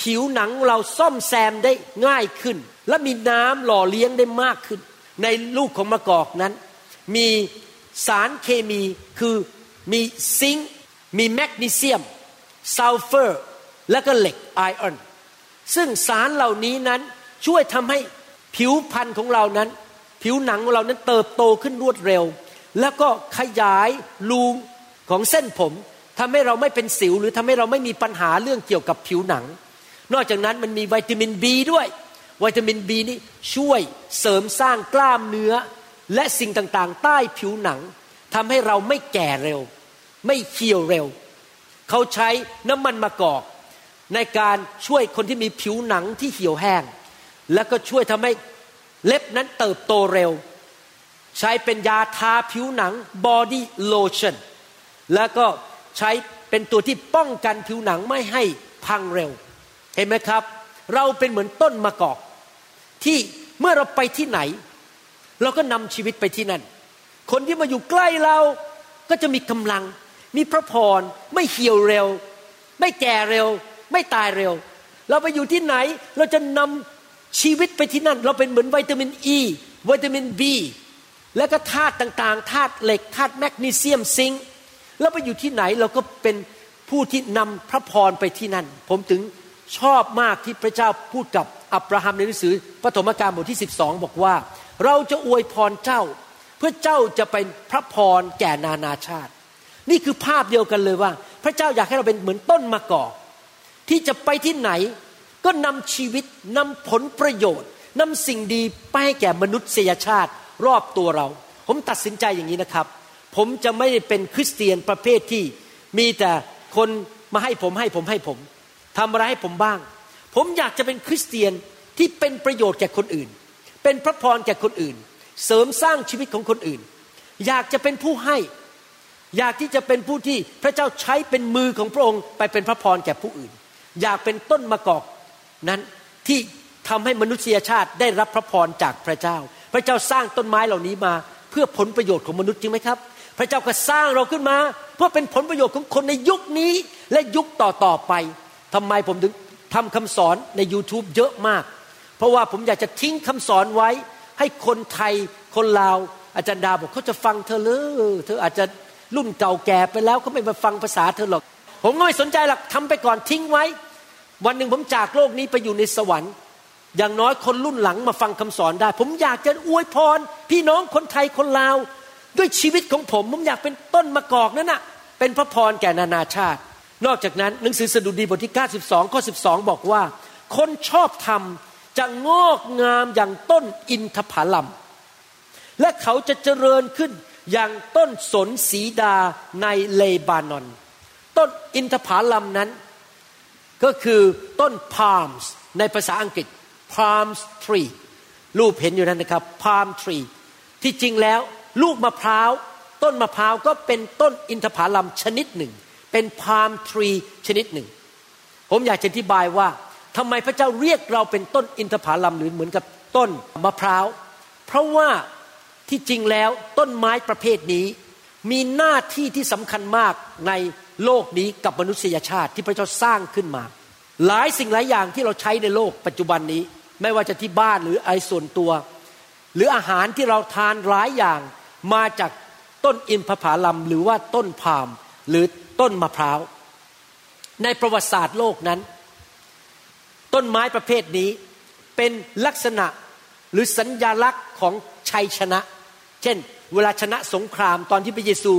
ผิวหนังเราซ่อมแซมได้ง่ายขึ้น และมีน้ำหล่อเลี้ยงได้มากขึ้น ในลูกของมะกอกนั้น มีสารเคมีคือมีซิงค์มีแมกนีเซียมซัลเฟอร์ และก็เหล็กไอออนซึ่งสารเหล่านี้นั้นช่วยทำให้ผิวพรรณของเรานั้น ผิวหนังของเรานั้นเติบโตขึ้นรวดเร็ว แล้วก็ขยายรู ของเส้นผมทำให้เราไม่เป็นสิวหรือทำให้เราไม่มีปัญหาเรื่องเกี่ยวกับผิวหนัง นอกจากนั้นมันมีวิตามินบีด้วยวิตามินบีนี้ช่วยเสริมสร้างกล้ามเนื้อ และสิ่งต่างๆ ใต้ผิวหนังทำให้เราไม่แก่เร็ว ไม่เขียวเร็ว เขาใช้น้ำมันมะกอก ในการช่วยคนที่มีผิวหนังที่เหี่ยวแห้ง แล้วก็ช่วยทำให้เล็บนั้นเติบโตเร็ว ใช้เป็นยาทาผิวหนัง body lotion แล้วก็ใช้เป็นตัวที่ป้องกันผิวหนังไม่ให้พังเร็ว เห็นไหมครับ เราเป็นเหมือนต้นมะกอก ที่เมื่อเราไปที่ไหน เราก็นำชีวิตไปที่นั่น คนที่มาอยู่ใกล้เราก็จะมีกำลัง มีพระพรไม่เหี่ยวเร็ว ไม่แก่เร็ว ไม่ตายเร็ว เราไปอยู่ที่ไหน เราจะนำชีวิตไปที่นั่น เราเป็นเหมือนวิตามินอ e, ีวิตามินบีและก็ธาตุต่างๆธาตุเหล็กธาตุแมกนีเซียมซิงค์ แล้วไปอยู่ที่ไหนเราก็เป็นผู้ที่นำพระพรไปที่นั่น ผมถึงชอบมากที่พระเจ้าพูดกับอับราฮัมในหนังสือปฐมกาลบทที่ 12 บอกว่า เราจะอวยพรเจ้า เพื่อเจ้าจะเป็นพระพรแก่นานาชาติ นี่คือภาพเดียวกันเลยว่า พระเจ้าอยากให้เราเป็นเหมือนต้นมะกอกที่จะไปที่ไหนก็นำชีวิตนำผลประโยชน์นำสิ่งดีไปให้แก่มนุษยชาติรอบตัวเรา ผมตัดสินใจอย่างนี้นะครับ ผมจะไม่เป็นคริสเตียนประเภทที่มีแต่คนมาให้ผมให้ผมให้ผมทำอะไรให้ผมบ้าง ผมอยากจะเป็นคริสเตียนที่เป็นประโยชน์แก่คนอื่น เป็นพระพรแก่คนอื่น เสริมสร้างชีวิตของคนอื่น อยากจะเป็นผู้ให้ อยากที่จะเป็นผู้ที่พระเจ้าใช้เป็นมือของพระองค์ ไปเป็นพระพรแก่ผู้อื่น อยากเป็นต้นมะกอกนั้นที่ทำให้มนุษยชาติได้รับพระพรจากพระเจ้า พระเจ้าสร้างต้นไม้เหล่านี้มา เพื่อผลประโยชน์ของมนุษย์จริงไหมครับ พระเจ้าก็สร้างเราขึ้นมา เพื่อเป็นผลประโยชน์ของคนในยุคนี้และยุคต่อๆไปทำไมผมถึงทำคำสอนใน YouTube เยอะมาก เพราะว่าผมอยากจะทิ้งคำสอนไว้ ให้คนไทยคนลาวอาจารย์ดาบอกเขาจะฟังเธอเลยเธออาจจะรุ่นเก่าแก่ไปแล้วเขาไม่มาฟังภาษาเธอหรอก ผมก็ไม่สนใจหรอกทำไปก่อนทิ้งไว้ วันหนึ่งผมจากโลกนี้ไปอยู่ในสวรรค์ อย่างน้อยคนรุ่นหลังมาฟังคำสอนได้ ผมอยากจะอวยพร พี่น้องคนไทยคนลาว ด้วยชีวิตของผมผมอยากเป็นต้นมะกอกนั่นน่ะเป็นพระพรแก่นานาชาติ นอกจากนั้นหนังสือสดุดีบทที่ 92 ข้อ 12 บอกว่า คนชอบธรรมจะงอกงามอย่างต้นอินทผลัม และเขาจะเจริญขึ้นอย่างต้นสนสีดาในเลบานอน ต้นอินทผลัมนั้น ก็คือต้น palms ในภาษาอังกฤษ palms tree รูปเห็นอยู่นั่นนะครับ palm tree ที่จริงแล้ว ลูกมะพร้าวต้นมะพร้าวก็เป็นต้นอินทผลัมชนิดหนึ่ง เป็น palm tree ชนิดหนึ่ง ผมอยากจะอธิบายว่าทำไมพระเจ้าเรียกเราเป็นต้นอินทผลัมหรือเหมือนกับต้นมะพร้าว เพราะว่าที่จริงแล้วต้นไม้ประเภทนี้มีหน้าที่ที่สำคัญมากในโลกนี้กับมนุษยชาติที่พระเจ้าสร้างขึ้นมา หลายสิ่งหลายอย่างที่เราใช้ในโลกปัจจุบันนี้ ไม่ว่าจะที่บ้านหรือไอส่วนตัว หรืออาหารที่เราทานหลายอย่าง มาจากต้นอินทผลัมหรือว่าต้นพามหรือต้นมะพร้าว ในประวัติศาสตร์โลกนั้น ต้นไม้ประเภทนี้เป็นลักษณะหรือสัญญลักษณ์ของชัยชนะ เช่น เวลาชนะสงครามตอนที่พระเยซู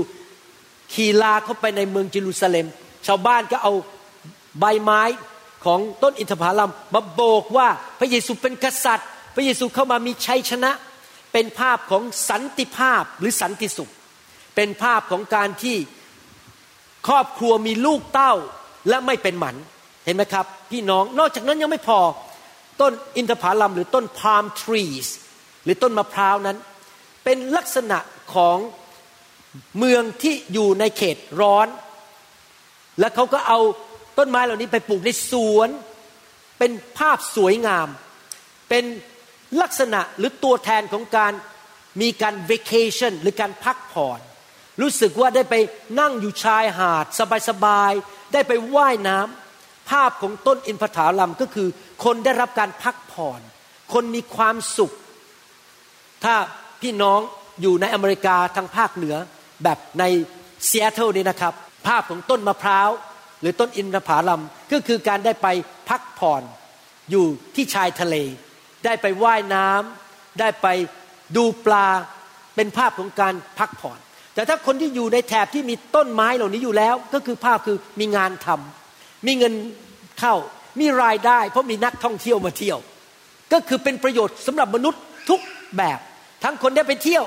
ขี่ลาเข้าไปในเมืองเยรูซาเล็ม ชาวบ้านก็เอาใบไม้ของต้นอินทผลัมมาโบกว่าพระเยซูเป็นกษัตริย์ พระเยซูเข้ามามีชัยชนะ เป็นภาพของสันติภาพหรือสันติสุข เป็นภาพของการที่ครอบครัวมีลูกเต้าและไม่เป็นหมันเห็นไหมครับ พี่น้องนอกจากนั้นยังไม่พอต้นอินทผลัมหรือต้นพาล์มทรีสหรือต้นมะพร้าวนั้น เป็นลักษณะของเมืองที่อยู่ในเขตร้อน แล้วเขาก็เอาต้นไม้เหล่านี้ไปปลูกในสวน เป็นภาพสวยงาม เป็น ลักษณะหรือตัวแทนของการมีการ vacation หรือการพักผ่อน รู้สึกว่าได้ไปนั่งอยู่ชายหาด สบายๆ ได้ไปว่ายน้ำภาพของต้นอินทผลัมก็คือ คนได้รับการพักผ่อน คนมีความสุข ถ้าพี่น้องอยู่ในอเมริกาทางภาคเหนือแบบในซีแอตเทิลนี่นะครับ ภาพของต้นมะพร้าว หรือต้นอินทผลัมก็คือการได้ไปพักผ่อนอยู่ที่ชายทะเล ได้ไปไว่ายน้ำได้ไปดูปลาเป็นภาพของการพักผ่อน แต่ถ้าคนที่อยู่ในแถบที่มีต้นไม้เหล่านี้อยู่แล้ว ก็คือภาพคือมีงานทำมีเงินเข้ามีรายได้ เพราะมีนักท่องเที่ยวมาเที่ยว ก็คือเป็นประโยชน์สำหรับมนุษย์ทุกแบบ ทั้งคนได้ไปเที่ยว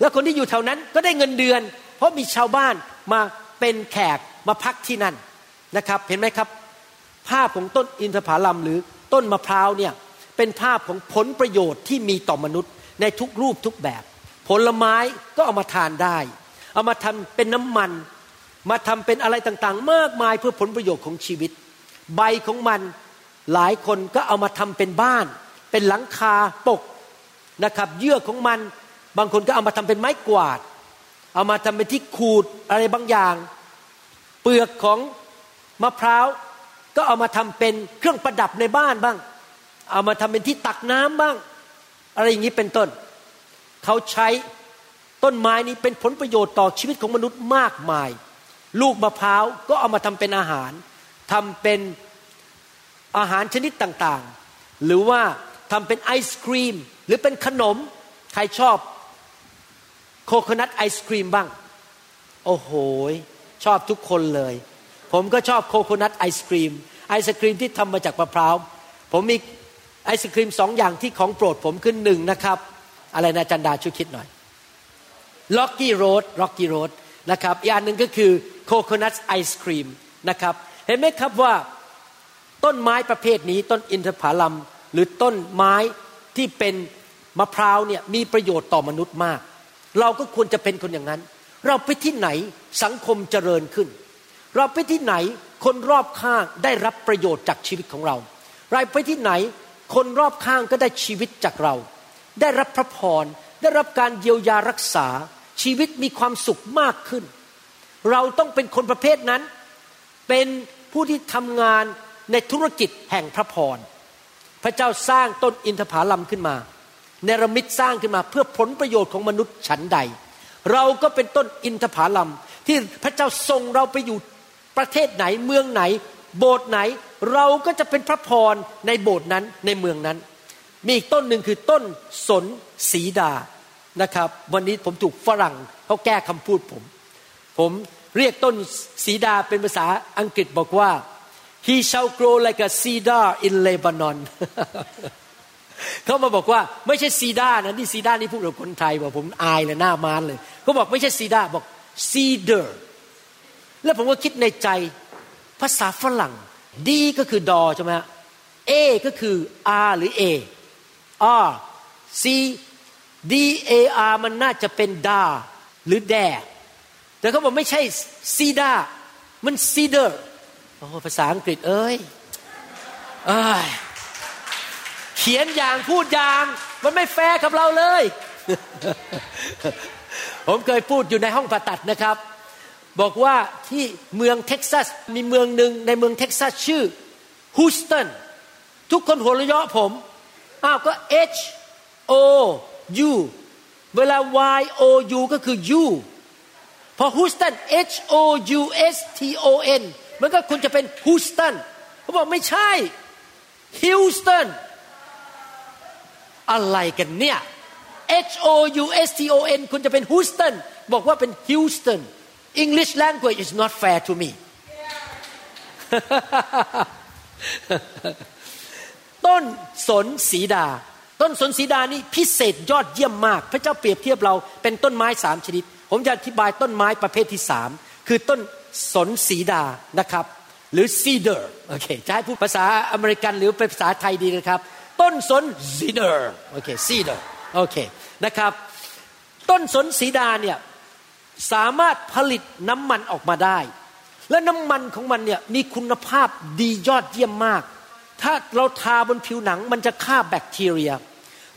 แล้วคนที่อยู่แถวนั้นก็ได้เงินเดือน เพราะมีชาวบ้านมาเป็นแขกมาพักที่นั่นนะครับ เห็นไหมครับ ภาพของต้นอินทผลัมหรือต้นมะพร้าวเนี่ย เป็นภาพของผลประโยชน์ที่มีต่อมนุษย์ในทุกรูปทุกแบบ ผลไม้ก็เอามาทานได้ เอามาทำเป็นน้ำมัน มาทำเป็นอะไรต่างๆ มากมายเพื่อผลประโยชน์ของชีวิต ใบของมันหลายคนก็เอามาทำเป็นบ้าน เป็นหลังคาปกนะครับเยื่อของมันบางคนก็เอามาทำเป็นไม้กวาด เอามาทำเป็นที่ขูดอะไรบางอย่าง เปลือกของมะพร้าวก็เอามาทำเป็นเครื่องประดับในบ้านบ้าง เอามาทำเป็นที่ตักน้ำบ้าง อะไรอย่างนี้เป็นต้น เขาใช้ต้นไม้นี้เป็นผลประโยชน์ต่อชีวิตของมนุษย์มากมาย ลูกมะพร้าวก็เอามาทำเป็นอาหารทำเป็นอาหารชนิดต่างๆ หรือว่าทำเป็นไอศครีม หรือเป็นขนม ใครชอบโคโคนัทไอศครีมบ้าง โอ้โห ชอบทุกคนเลย ผมก็ชอบโคโคนัทไอศครีม ไอศครีมที่ทำมาจากมะพร้าว ผมมี ไอศครีมสองอย่างที่ของโปรดผมขึ้นหนึ่งนะครับ อะไรนะจันดาช่วยคิดหน่อยล็อกกี้โรดล็อกกี้โรดนะครับอีกอันหนึ่งก็คือโคโคนัทไอศครีมนะครับเห็นไหมครับว่าต้นไม้ประเภทนี้ต้นอินทผลัม หรือต้นไม้ที่เป็นมะพร้าวเนี่ยมีประโยชน์ต่อมนุษย์มาก เราก็ควรจะเป็นคนอย่างนั้น เราไปที่ไหนสังคมเจริญขึ้น เราไปที่ไหนคนรอบข้างได้รับประโยชน์จากชีวิตของเราเราไปที่ไหน คนรอบข้างก็ได้ชีวิตจากเรา ได้รับพระพร ได้รับการเยียวยารักษา ชีวิตมีความสุขมากขึ้น เราต้องเป็นคนประเภทนั้น เป็นผู้ที่ทำงานในธุรกิจแห่งพระพร พระเจ้าสร้างต้นอินทผลัมขึ้นมา เนรมิตสร้างขึ้นมาเพื่อผลประโยชน์ของมนุษย์ฉันใด เราก็เป็นต้นอินทผลัมที่พระเจ้าส่งเราไปอยู่ประเทศไหนเมืองไหน โบสถ์ไหน เราก็จะเป็นพระพรในโบสถ์นั้นในเมืองนั้น มีอีกต้นหนึ่งคือต้นสนสีดานะครับ วันนี้ผมถูกฝรั่งเขาแก้คำพูดผม ผมเรียกต้นสีดาเป็นภาษาอังกฤษบอกว่า he shall grow like a cedar in Lebanon เขามาบอกว่าไม่ใช่ซีดานะนี่ซีดานี่พูดกับคนไทยบอกผมอายเลยหน้ามานเลยเขาบอกไม่ใช่ซีดาบอก cedar แล้วผมก็คิดในใจภาษาฝรั่ง D ก็คือดอใช่ไหม A ก็คือ อาหรือ A R C D A R มันน่าจะเป็นดาหรือแดแต่เขาบอกไม่ใช่ซีดามันซีเดอร์โอ้ภาษาอังกฤษเอ้ยเขียนอย่างพูดอย่าง มันไม่แฟร์กับเราเลย ผมเคยพูดอยู่ในห้องผ่าตัดนะครับ บอกว่าที่เมืองเท็กซัสมีเมืองหนึ่งในเมืองเท็กซัสชื่อฮูสตันทุกคนหัวเราะผมอ้าวก็ H O U เวลา Y O U ก็คือ U พอฮูสตัน H O U S T O N มันก็คุณจะเป็นฮูสตันเขาบอกไม่ใช่ฮิวสตันอะไรกันเนี่ย H O U S T O N คุณจะเป็นฮูสตันบอกว่าเป็นฮิวสตัน English language is not fair to me ต้นสนสีดา ต้นสนสีดานี่พิเศษยอดเยี่ยมมาก พระเจ้าเปรียบเทียบเราเป็นต้นไม้สามชนิด ผมจะอธิบายต้นไม้ประเภทที่สามคือต้นสนสีดานะครับ หรือซีเดอร์โอเคจะให้พูดภาษาอเมริกันหรือเป็นภาษาไทยดีนะครับ ต้นสนซีเดอร์โอเคซีเดอร์โอเคนะครับ ต้นสนสีดาเนี่ย สามารถผลิตน้ำมันออกมาได้ และน้ำมันของมันเนี่ยมีคุณภาพดียอดเยี่ยมมาก ถ้าเราทาบนผิวหนังมันจะฆ่าแบคทีเรีย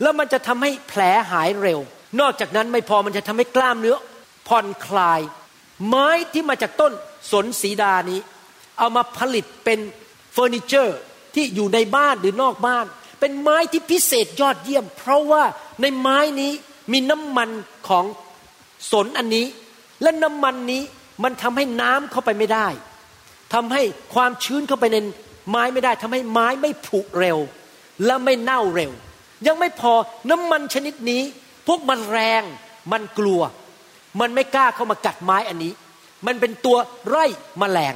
แล้วมันจะทำให้แผลหายเร็ว นอกจากนั้นไม่พอมันจะทำให้กล้ามเนื้อผ่อนคลาย ไม้ที่มาจากต้นสนสีดานี้ เอามาผลิตเป็นเฟอร์นิเจอร์ที่อยู่ในบ้านหรือนอกบ้าน เป็นไม้ที่พิเศษยอดเยี่ยม เพราะว่าในไม้นี้มีน้ำมันของสนอันนี้ และน้ำมันนี้มันทำให้น้ำเข้าไปไม่ได้ทำให้ความชื้นเข้าไปในไม้ไม่ได้ทำให้ไม้ไม่ผุเร็ว และไม่เน่าเร็ว ยังไม่พอน้ำมันชนิดนี้ พวกมันแรงมันกลัว มันไม่กล้าเข้ามากัดไม้อันนี้ มันเป็นตัวไร่มแมลง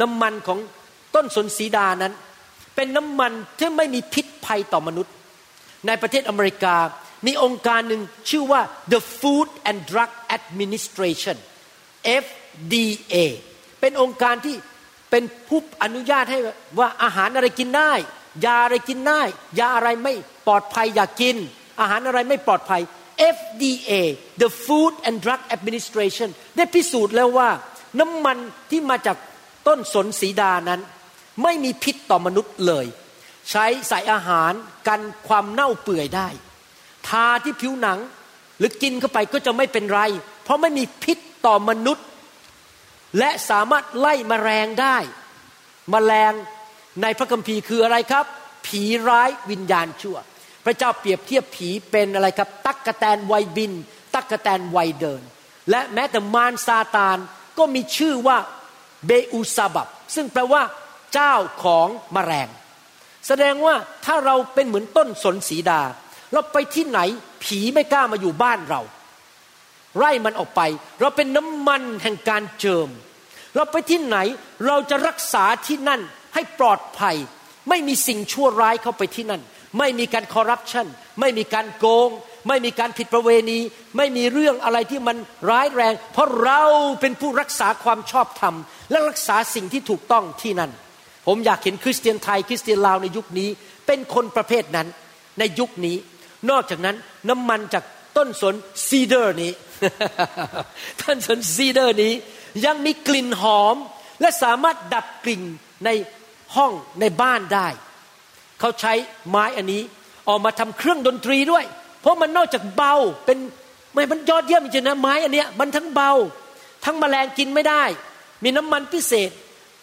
น้ำมันของต้นสนสีดานั้น เป็นน้ำมันที่ไม่มีพิษภัยต่อมนุษย์ ในประเทศอเมริกา มีองค์การหนึ่งชื่อว่า the Food and Drug Administration FDA เป็นองค์การที่เป็นผู้อนุญาตให้ว่าอาหารอะไรกินได้ ยาอะไรกินได้ ยาอะไรไม่ปลอดภัยอย่ากกิน อาหารอะไรไม่ปลอดภัย FDA the Food and Drug Administration ได้พิสูจน์แล้วว่า น้ำมันที่มาจากต้นสนสีดานั้น ไม่มีพิษต่อมนุษย์เลย ใช้ใส่อาหารกันความเน่าเปื่อยได้ ทาที่ผิวหนัง หรือกินเข้าไปก็จะไม่เป็นไร เพราะไม่มีพิษต่อมนุษย์ และสามารถไล่มแมลงได้มแมลงในพระคัมภีร์คืออะไรครับ ผีร้ายวิญญาณชั่ว พระเจ้าเปรียบเทียบผีเป็นอะไรครับ ตักกะแตนวัยบิน ตักกะแตนวัยเดิน และแม้แต่มารซาตานก็มีชื่อว่าเบอูซาบับ ซึ่งแปลว่า เจ้าของมแมลง แสดงว่าถ้าเราเป็นเหมือนต้นสนสีดา เราไปที่ไหนผีไม่กล้ามาอยู่บ้านเรา ไล่มันออกไป เราเป็นน้ำมันแห่งการเจิม เราไปที่ไหนเราจะรักษาที่นั่นให้ปลอดภัย ไม่มีสิ่งชั่วร้ายเข้าไปที่นั่น ไม่มีการคอร์รัปชันไม่มีการโกง ไม่มีการผิดประเวณี ไม่มีเรื่องอะไรที่มันร้ายแรง เพราะเราเป็นผู้รักษาความชอบธรรม และรักษาสิ่งที่ถูกต้องที่นั่น ผมอยากเห็นคริสเตียนไทยคริสเตียนลาวในยุคนี้ เป็นคนประเภทนั้นในยุคนี้ นอกจากนั้นน้ำมันจากต้นสนซีเดอร์นี้ต้นสนซีเดอร์นี้ ยังมีกลิ่นหอม และสามารถดับกลิ่นในห้องในบ้านได้ เขาใช้ไม้อันนี้ออกมาทำเครื่องดนตรีด้วย เพราะมันนอกจากเบาเป็นไม่มันยอดเยี่ยมจริงนะไม้อันเนี้ยมันทั้งเบา ทั้งมแมลงกินไม่ได้ มีน้ำมันพิเศษ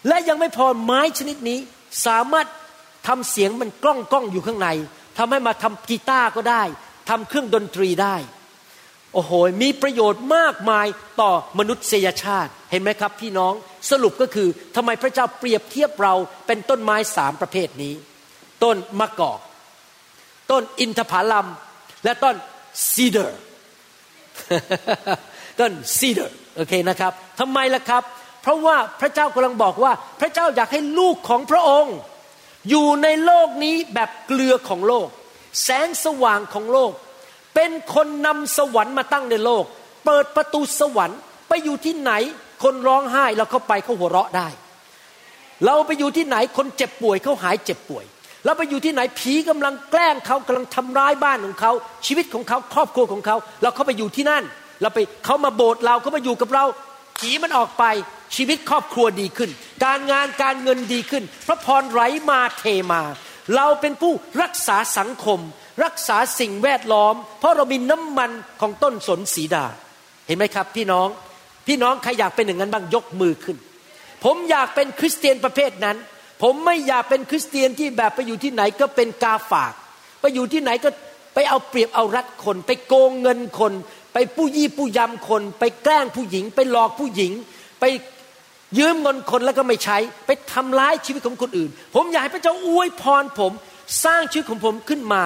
และยังไม่พอไม้ชนิดนี้ สามารถทำเสียงมันกล้องกล้องอยู่ข้างใน ทำให้มาทำกีตาร์ก็ได้ทำเครื่องดนตรีได้ โอ้โห มีประโยชน์มากมายต่อมนุษยชาติ เห็นไหมครับพี่น้อง สรุปก็คือทำไมพระเจ้าเปรียบเทียบเราเป็นต้นไม้สามประเภทนี้ ต้นมะกอก ต้นอินทผลัม และต้นซีเดอร์ ต้นซีเดอร์ โอเคนะครับทำไมล่ะครับ เพราะว่าพระเจ้ากำลังบอกว่า พระเจ้าอยากให้ลูกของพระองค์ อยู่ในโลกนี้แบบเกลือของโลก แสงสว่างของโลก เป็นคนนำสวรรค์มาตั้งในโลก เปิดประตูสวรรค์ ไปอยู่ที่ไหน คนร้องไห้เราเข้าไปเขาหัวเราะได้ เราไปอยู่ที่ไหนคนเจ็บป่วยเขาหายเจ็บป่วยเราไปอยู่ที่ไหนผีกำลังแกล้งเขากำลังทำร้ายบ้านของเขา ชีวิตของเขาครอบครัวของเขา เราเข้าไปอยู่ที่นั่น เราไปเขามาโบสถ์เราเขามาอยู่กับเราผีมันออกไป ชีวิตครอบครัวดีขึ้น การงานการเงินดีขึ้น พระพรไหลมาเทมา เราเป็นผู้รักษาสังคม รักษาสิ่งแวดล้อม เพราะเรามีน้ำมันของต้นสนสีดา เห็นไหมครับ พี่น้อง พี่น้องใครอยากเป็นอย่างนั้นบ้างยกมือขึ้น ผมอยากเป็นคริสเตียนประเภทนั้น ผมไม่อยากเป็นคริสเตียนที่แบบไปอยู่ที่ไหนก็เป็นกาฝาก ไปอยู่ที่ไหนก็ไปเอาเปรียบเอารัดคน ไปโกงเงินคน ไปผู้ยี่ผู้ยำคน ไปแกล้งผู้หญิง ไปหลอกผู้หญิง ไป ยืมเงินคนแล้วก็ไม่ใช้ไปทำร้ายชีวิตของคนอื่น ผมอยากให้พระเจ้าอวยพรผม สร้างชีวิตของผมขึ้นมา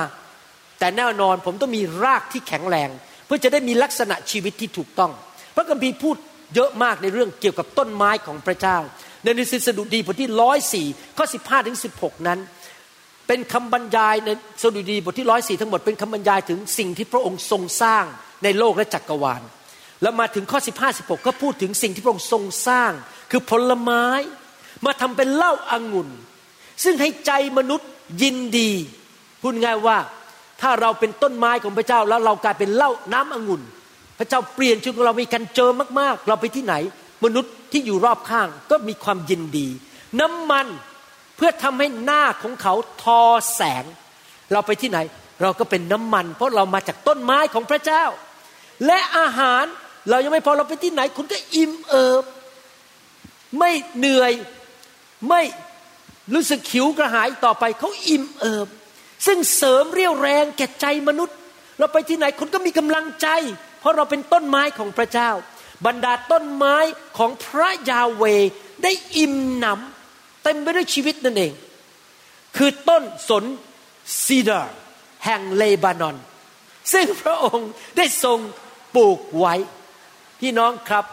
แต่แน่นอนผมต้องมีรากที่แข็งแรง เพื่อจะได้มีลักษณะชีวิตที่ถูกต้อง พระคัมภีร์พูดเยอะมากในเรื่องเกี่ยวกับต้นไม้ของพระเจ้า ในหนังสือสดุดีบทที่ร้อยสี่ข้อสิบห้าถึงสิบหกนั้น เป็นคำบรรยายในสดุดีบทที่ร้อยสี่ทั้งหมดเป็นคำบรรยายถึงสิ่งที่พระองค์ทรงสร้างในโลกและจักรวาล แล้วมาถึงข้อ15 16ก็พูดถึงสิ่งที่พระองค์ทรงสร้าง คือผลไม้ มาทำเป็นเหล้าอางุ่น ซึ่งให้ใจมนุษย์ยินดี พูดง่ายว่าถ้าเราเป็นต้นไม้ของพระเจ้าแล้วเรากลายเป็นเหล้าน้ำองุ่น พระเจ้าเปลี่ยนชีวิตของเรามีการเจอมากๆ เราไปที่ไหน มนุษย์ที่อยู่รอบข้างก็มีความยินดี น้ำมันเพื่อทำให้หน้าของเขาทอแสง เราไปที่ไหนเราก็เป็นน้ำมัน เพราะเรามาจากต้นไม้ของพระเจ้า และอาหารเรายังไม่พอเราไปที่ไหน คุณก็อิ่มเอิบ ไม่เหนื่อยไม่รู้สึกขิวกระหายต่อไปเขาอิ่มเอิบ ซึ่งเสริมเรี่ยวแรงแก่ใจมนุษย์ เราไปที่ไหนคุณก็มีกำลังใจ เพราะเราเป็นต้นไม้ของพระเจ้า บรรดาต้นไม้ของพระยาเวได้อิ่มหนำเต็มไปด้วยชีวิตนั่นเอง คือต้นสนซีดาร์แห่งเลบานอน ซึ่งพระองค์ได้ทรงปลูกไว้ พี่น้องครับ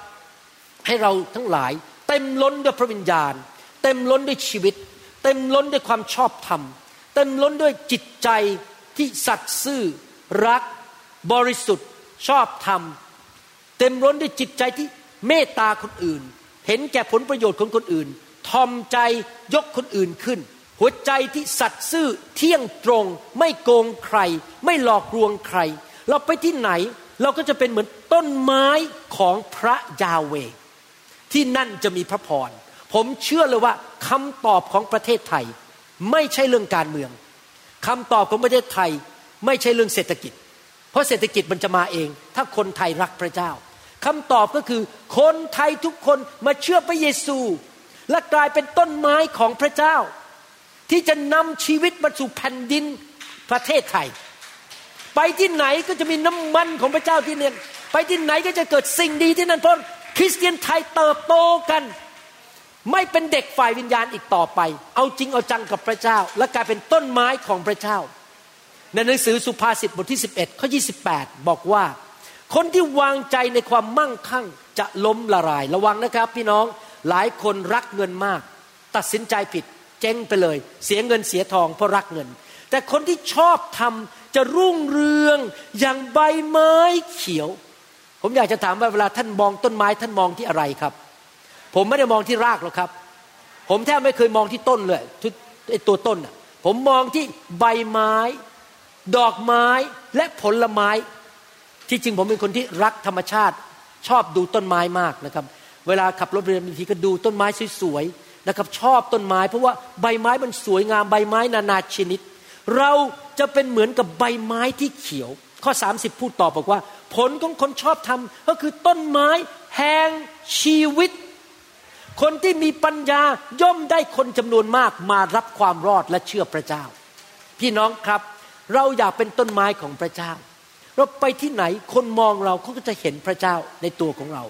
ให้เราทั้งหลาย เต็มล้นด้วยพระวิญญาณ เต็มล้นด้วยชีวิต เต็มล้นด้วยความชอบธรรม เต็มล้นด้วยจิตใจที่สัตย์ซื่อ รัก บริสุทธิ์ ชอบธรรม เต็มล้นด้วยจิตใจที่เมตตาคนอื่น เห็นแก่ผลประโยชน์ของคนอื่น ทอมใจยกคนอื่นขึ้น หัวใจที่สัตย์ซื่อเที่ยงตรง ไม่โกงใคร ไม่หลอกลวงใคร เราไปที่ไหน เราก็จะเป็นเหมือนต้นไม้ของพระยาเว ที่นั่นจะมีพระพร ผมเชื่อเลยว่าคำตอบของประเทศไทย ไม่ใช่เรื่องการเมืองคำตอบของประเทศไทยไม่ใช่เรื่องเศรษฐกิจ เพราะเศรษฐกิจมันจะมาเอง ถ้าคนไทยรักพระเจ้าคำตอบก็คือคนไทยทุกคนมาเชื่อพระเยซู และกลายเป็นต้นไม้ของพระเจ้า ที่จะนำชีวิตมาสู่แผ่นดินประเทศไทย ไปที่ไหนก็จะมีน้ำมันของพระเจ้าที่นั่นไปที่ไหนก็จะเกิดสิ่งดีที่นั่นเพราะ คริสเตียนไทยเติบโตกัน ไม่เป็นเด็กฝ่ายวิญญาณอีกต่อไป เอาจริงเอาจังกับพระเจ้า และกลายเป็นต้นไม้ของพระเจ้า ในหนังสือสุภาษิตบทที่ 11ข้อ28 บอกว่า คนที่วางใจในความมั่งคั่งจะล้มละลาย ระวังนะครับ พี่น้องหลายคนรักเงินมาก ตัดสินใจผิด เจ๊งไปเลย เสียเงินเสียทองเพราะรักเงิน แต่คนที่ชอบทำจะรุ่งเรืองอย่างใบไม้เขียว ผมอยากจะถามว่าเวลาท่านมองต้นไม้ท่านมองที่อะไรครับ ผมไม่ได้มองที่รากหรอกครับ ผมแทบไม่เคยมองที่ต้นเลยทุกไอตัวต้นอะผมมองที่ใบไม้ ดอกไม้และผลไม้ ที่จริงผมเป็นคนที่รักธรรมชาติ ชอบดูต้นไม้มากนะครับ เวลาขับรถเรียนบางทีก็ดูต้นไม้สวยๆนะครับ ชอบต้นไม้ เพราะว่าใบไม้มันสวยงามใบไม้นานาชนิด เราจะเป็นเหมือนกับใบไม้ที่เขียว ข้อ 30 พูดต่อบอกว่า ผลของคนชอบทำก็คือต้นไม้แห่งชีวิต คนที่มีปัญญาย่อมได้คนจำนวนมากมารับความรอดและเชื่อพระเจ้า พี่น้องครับ เราอยากเป็นต้นไม้ของพระเจ้า เราไปที่ไหนคนมองเราเขาก็จะเห็นพระเจ้าในตัวของเรา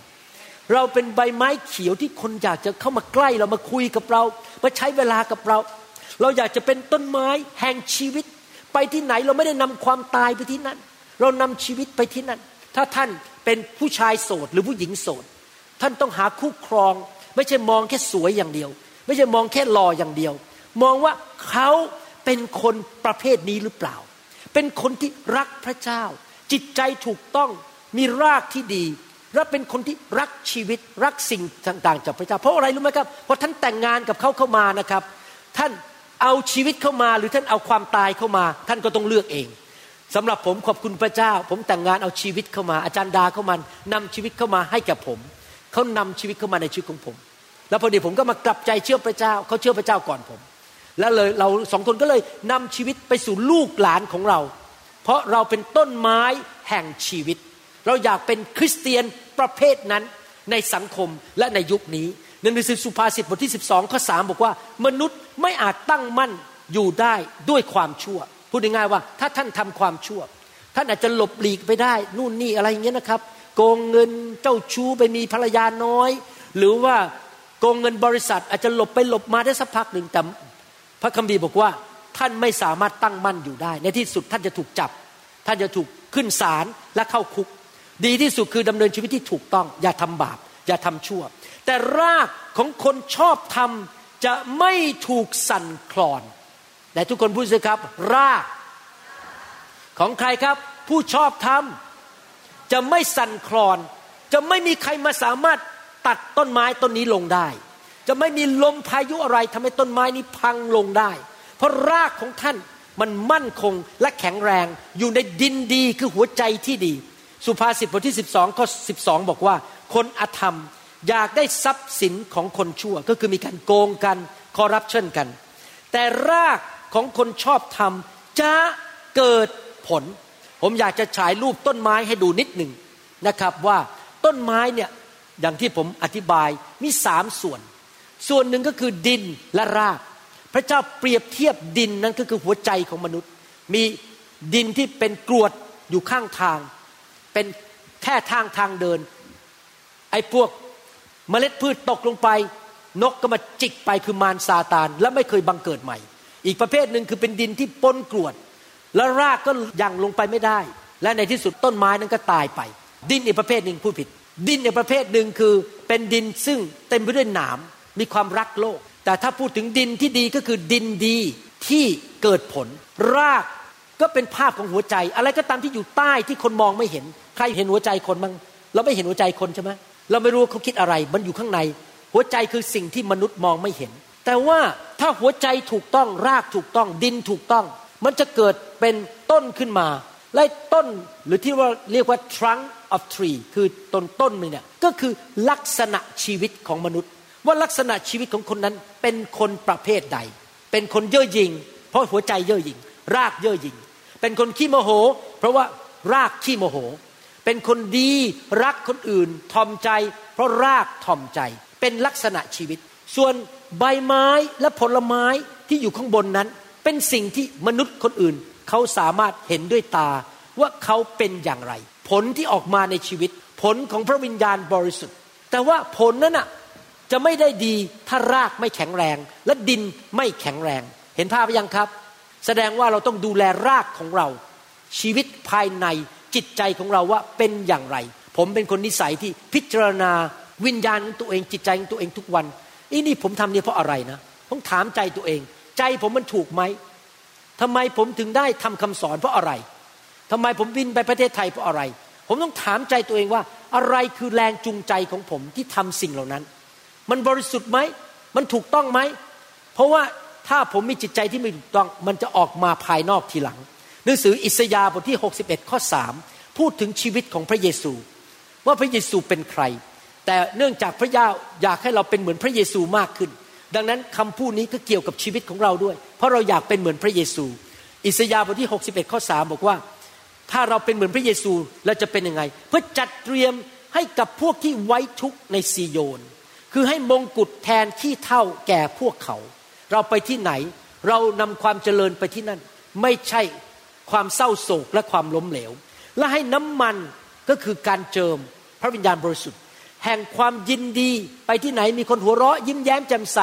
เราเป็นใบไม้เขียวที่คนอยากจะเข้ามาใกล้เรามาคุยกับเรา มาใช้เวลากับเรา เราอยากจะเป็นต้นไม้แห่งชีวิต ไปที่ไหนเราไม่ได้นำความตายไปที่นั่นเรานำชีวิตไปที่นั่น ถ้าท่านเป็นผู้ชายโสดหรือผู้หญิงโสด ท่านต้องหาคู่ครอง ไม่ใช่มองแค่สวยอย่างเดียว ไม่ใช่มองแค่หล่ออย่างเดียว มองว่าเขาเป็นคนประเภทนี้หรือเปล่า เป็นคนที่รักพระเจ้า จิตใจถูกต้องมีรากที่ดี และเป็นคนที่รักชีวิตรักสิ่งต่างๆ จากพระเจ้า เพราะอะไรรู้ไหมครับเพราะท่านแต่งงานกับเขาเข้ามานะครับ ท่านเอาชีวิตเข้ามาหรือท่านเอาความตายเข้ามา ท่านก็ต้องเลือกเอง สำหรับผมขอบคุณพระเจ้า ผมแต่งงานเอาชีวิตเข้ามา อาจารย์ดาเข้ามานำชีวิตเข้ามาให้แก่ผม เขานำชีวิตเข้ามาในชีวิตของผม แล้วพอดีผมก็มากลับใจเชื่อพระเจ้าเขาเชื่อพระเจ้าก่อนผม แล้วเลยเราสองคนก็เลยนำชีวิตไปสู่ลูกหลานของเรา เพราะเราเป็นต้นไม้แห่งชีวิต เราอยากเป็นคริสเตียนประเภทนั้นในสังคมและในยุคนี้ในหนังสือสุภาษิตบทที่ 12 ข้อ 3 บอกว่า มนุษย์ไม่อาจตั้งมั่นอยู่ได้ด้วยความชั่ว พูดง่ายๆว่า ถ้าท่านทำความชั่ว ท่านอาจจะหลบหลีกไปได้ นู่นนี่อะไรอย่างเงี้ยนะครับ โกงเงินเจ้าชู้ไปมีภรรยาน้อย หรือว่าโกงเงินบริษัท อาจจะหลบไปหลบมาได้สักพักหนึ่งแต่พระคัมภีร์บอกว่าท่านไม่สามารถตั้งมั่นอยู่ได้ ในที่สุดท่านจะถูกจับ ท่านจะถูกขึ้นศาลและเข้าคุก ดีที่สุดคือดำเนินชีวิตที่ถูกต้อง อย่าทำบาป อย่าทำชั่ว แต่รากของคนชอบทำจะไม่ถูกสั่นคลอน แต่ทุกคนพูดสิครับ ราก ของใครครับ ผู้ชอบทำจะไม่สั่นคลอน จะไม่มีใครมาสามารถตัดต้นไม้ต้นนี้ลงได้ จะไม่มีลมพายุอะไรทำให้ต้นไม้นี้พังลงได้ เพราะรากของท่านมันมั่นคงและแข็งแรงอยู่ในดินดีคือหัวใจที่ดี สุภาษิตบทที่ 12ข้อ12 บอกว่า คนอธรรมอยากได้ทรัพย์สินของคนชั่ว ก็คือมีการโกงกันคอร์รัปชันกัน แต่ราก ของคนชอบธรรมจะเกิดผล ผมอยากจะฉายรูปต้นไม้ให้ดูนิดหนึ่งนะครับว่าต้นไม้เนี่ยอย่างที่ผมอธิบายมีสามส่วน ส่วนหนึ่งก็คือดินและราก พระเจ้าเปรียบเทียบดินนั้นก็คือหัวใจของมนุษย์ มีดินที่เป็นกรวดอยู่ข้างทาง เป็นแค่ทางทางเดิน ไอ้พวกเมล็ดพืชตกลงไป นกก็มาจิกไปคือมารซาตาน และไม่เคยบังเกิดใหม่ อีกประเภทหนึ่งคือเป็นดินที่ปนกรวด แล้วรากก็ยังลงไปไม่ได้ และในที่สุดต้นไม้นั้นก็ตายไป ดินอีกประเภทหนึ่งผู้ผิด ดินอีกประเภทหนึ่งคือเป็นดินซึ่งเต็มไปด้วยหนามมีความรักโลก แต่ถ้าพูดถึงดินที่ดีก็คือดินดีที่เกิดผล รากก็เป็นภาพของหัวใจ อะไรก็ตามที่อยู่ใต้ที่คนมองไม่เห็น ใครเห็นหัวใจคนบ้างเราไม่เห็นหัวใจคนใช่ไหมเราไม่รู้เขาคิดอะไร มันอยู่ข้างใน หัวใจคือสิ่งที่มนุษย์มองไม่เห็น แต่ว่าถ้าหัวใจถูกต้องรากถูกต้องดินถูกต้อง มันจะเกิดเป็นต้นขึ้นมาและต้นหรือที่ว่าเรียกว่า trunk of tree คือต้นต้นมันเนี่ยก็คือลักษณะชีวิตของมนุษย์ ว่าลักษณะชีวิตของคนนั้นเป็นคนประเภทใด เป็นคนเย่อหยิ่งเพราะหัวใจเย่อหยิ่งรากเย่อหยิ่งเป็นคนขี้โมโห เพราะว่ารากขี้โมโห เป็นคนดีรักคนอื่นทอมใจ เพราะรากทอมใจ เป็นลักษณะชีวิต ส่วน ใบไม้และผลไม้ที่อยู่ข้างบนนั้น เป็นสิ่งที่มนุษย์คนอื่น เขาสามารถเห็นด้วยตาว่าเขาเป็นอย่างไร ผลที่ออกมาในชีวิต ผลของพระวิญญาณบริสุทธิ์ แต่ว่าผลนั้นน่ะจะไม่ได้ดีถ้ารากไม่แข็งแรง และดินไม่แข็งแรง เห็นภาพยังครับ แสดงว่าเราต้องดูแลรากของเรา ชีวิตภายในจิตใจของเราว่าเป็นอย่างไร ผมเป็นคนนิสัยที่พิจารณาวิญญาณของตัวเองจิตใจของตัวเองทุกวัน อีนี่ผมทำเนี่ยเพราะอะไรนะต้องถามใจตัวเอง ใจผมมันถูกไหมทำไมผมถึงได้ทำคำสอนเพราะอะไรทำไมผมบินไปประเทศไทยเพราะอะไร ผมต้องถามใจตัวเองว่า อะไรคือแรงจูงใจของผมที่ทำสิ่งเหล่านั้น มันบริสุทธิ์ไหมมันถูกต้องไหมเพราะว่าถ้าผมมีจิตใจที่ไม่ถูกต้อง มันจะออกมาภายนอกทีหลัง หนังสืออิสยาห์บทที่ 61 ข้อ 3 พูดถึงชีวิตของพระเยซู ว่าพระเยซูเป็นใคร แต่เนื่องจากพระเจ้าอยากให้เราเป็นเหมือนพระเยซูมากขึ้น ดังนั้นคำพูดนี้ก็เกี่ยวกับชีวิตของเราด้วย เพราะเราอยากเป็นเหมือนพระเยซู อิสยาห์บทที่ 61ข้อ3บอกว่า ถ้าเราเป็นเหมือนพระเยซูเราจะเป็นยังไง เพื่อจัดเตรียมให้กับพวกที่ไว้ทุกข์ในซีโยน คือให้มงกุฎแทนขี้เท่าแก่พวกเขา เราไปที่ไหน เรานำความเจริญไปที่นั่น ไม่ใช่ความเศร้าโศกและความล้มเหลว และให้น้ำมันก็คือการเจิมพระวิญญาณบริสุทธิ์ แห่งความยินดีไปที่ไหนมีคนหัวเราะยิ้มแย้มแจ่มใส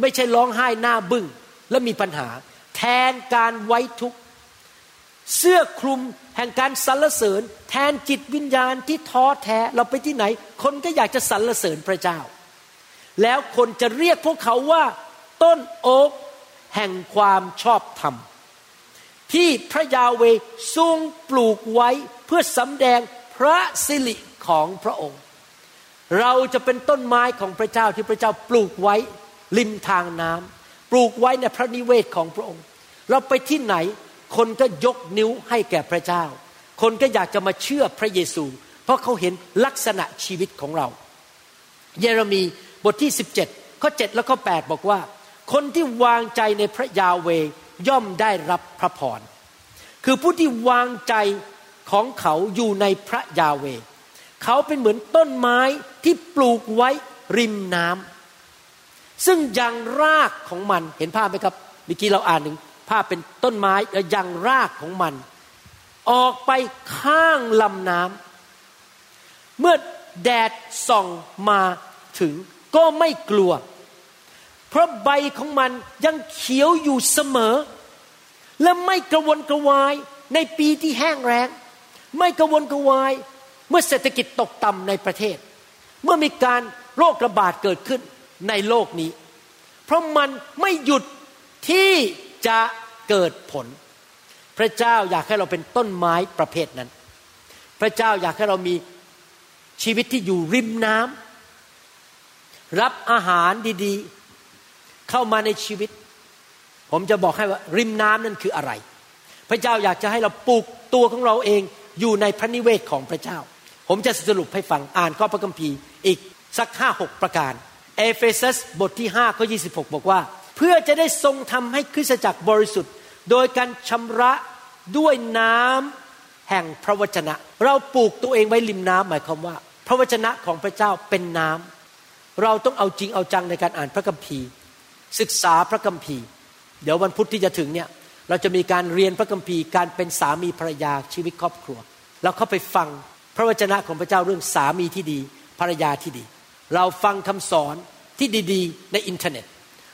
ไม่ใช่ร้องไห้หน้าบึง้งและมีปัญหา แทนการไว้ทุกข์เสื้อคลุมแห่งการสรรเสริญ แทนจิตวิญญาณที่ท้อแท้เราไปที่ไหน คนก็อยากจะสรรเสริญพระเจ้า แล้วคนจะเรียกพวกเขาว่า ต้นโอ๊กแห่งความชอบธรรม ที่พระยาเวทรงปลูกไว้เพื่อสำแดงพระสิริของพระองค์ เราจะเป็นต้นไม้ของพระเจ้าที่พระเจ้าปลูกไว้ริมทางน้ำปลูกไว้ในพระนิเวศของพระองค์ เราไปที่ไหนคนก็ยกนิ้วให้แก่พระเจ้า คนก็อยากจะมาเชื่อพระเยซู เพราะเขาเห็นลักษณะชีวิตของเรา เยเรมีบทที่ 17 ข้อ 7 และข้อ 8 บอกว่า คนที่วางใจในพระยาเวย่อมได้รับพระพรคือผู้ที่วางใจของเขาอยู่ในพระยาเว เขาเป็นเหมือนต้นไม้ที่ปลูกไว้ริมน้ำซึ่งยังรากของมันเห็นภาพไหมครับเมื่อกี้เราอ่านหนึ่งภาพเป็นต้นไม้แล้วยังรากของมัน ออกไปข้างลำน้ำเมื่อแดดส่องมาถึงก็ไม่กลัว เพราะใบของมันยังเขียวอยู่เสมอ และไม่กระวนกระวายในปีที่แห้งแล้งไม่กระวนกระวาย เมื่อเศรษฐกิจตกต่ำในประเทศ เมื่อมีการโรคระบาดเกิดขึ้นในโลกนี้ เพราะมันไม่หยุดที่จะเกิดผล พระเจ้าอยากให้เราเป็นต้นไม้ประเภทนั้น พระเจ้าอยากให้เรามีชีวิตที่อยู่ริมน้ำรับอาหารดีๆ เข้ามาในชีวิต ผมจะบอกให้ว่าริมน้ำนั่นคืออะไร พระเจ้าอยากจะให้เราปลูกตัวของเราเองอยู่ในพระนิเวศของพระเจ้า ผมจะสรุปให้ฟังอ่านข้อพระคัมภีร์อีกสักห้าหกประการ เอเฟซัสบทที่5ข้อ26บอกว่า เพื่อจะได้ทรงทำให้คริสตจักรบริสุทธิ์ โดยการชำระด้วยน้ำแห่งพระวจนะ เราปลูกตัวเองไว้ริมน้ำหมายความว่า พระวจนะของพระเจ้าเป็นน้ำเราต้องเอาจริงเอาจังในการอ่านพระคัมภีร์ ศึกษาพระคัมภีร์ เดี๋ยววันพุธที่จะถึงเนี่ยเราจะมีการเรียนพระคัมภีร์การเป็นสามีภรรยาชีวิตครอบครัว เราเข้าไปฟัง พระวจนะของพระเจ้าเรื่องสามีที่ดีภรรยาที่ดี เราฟังคำสอนที่ดีๆ ในอินเทอร์เน็ต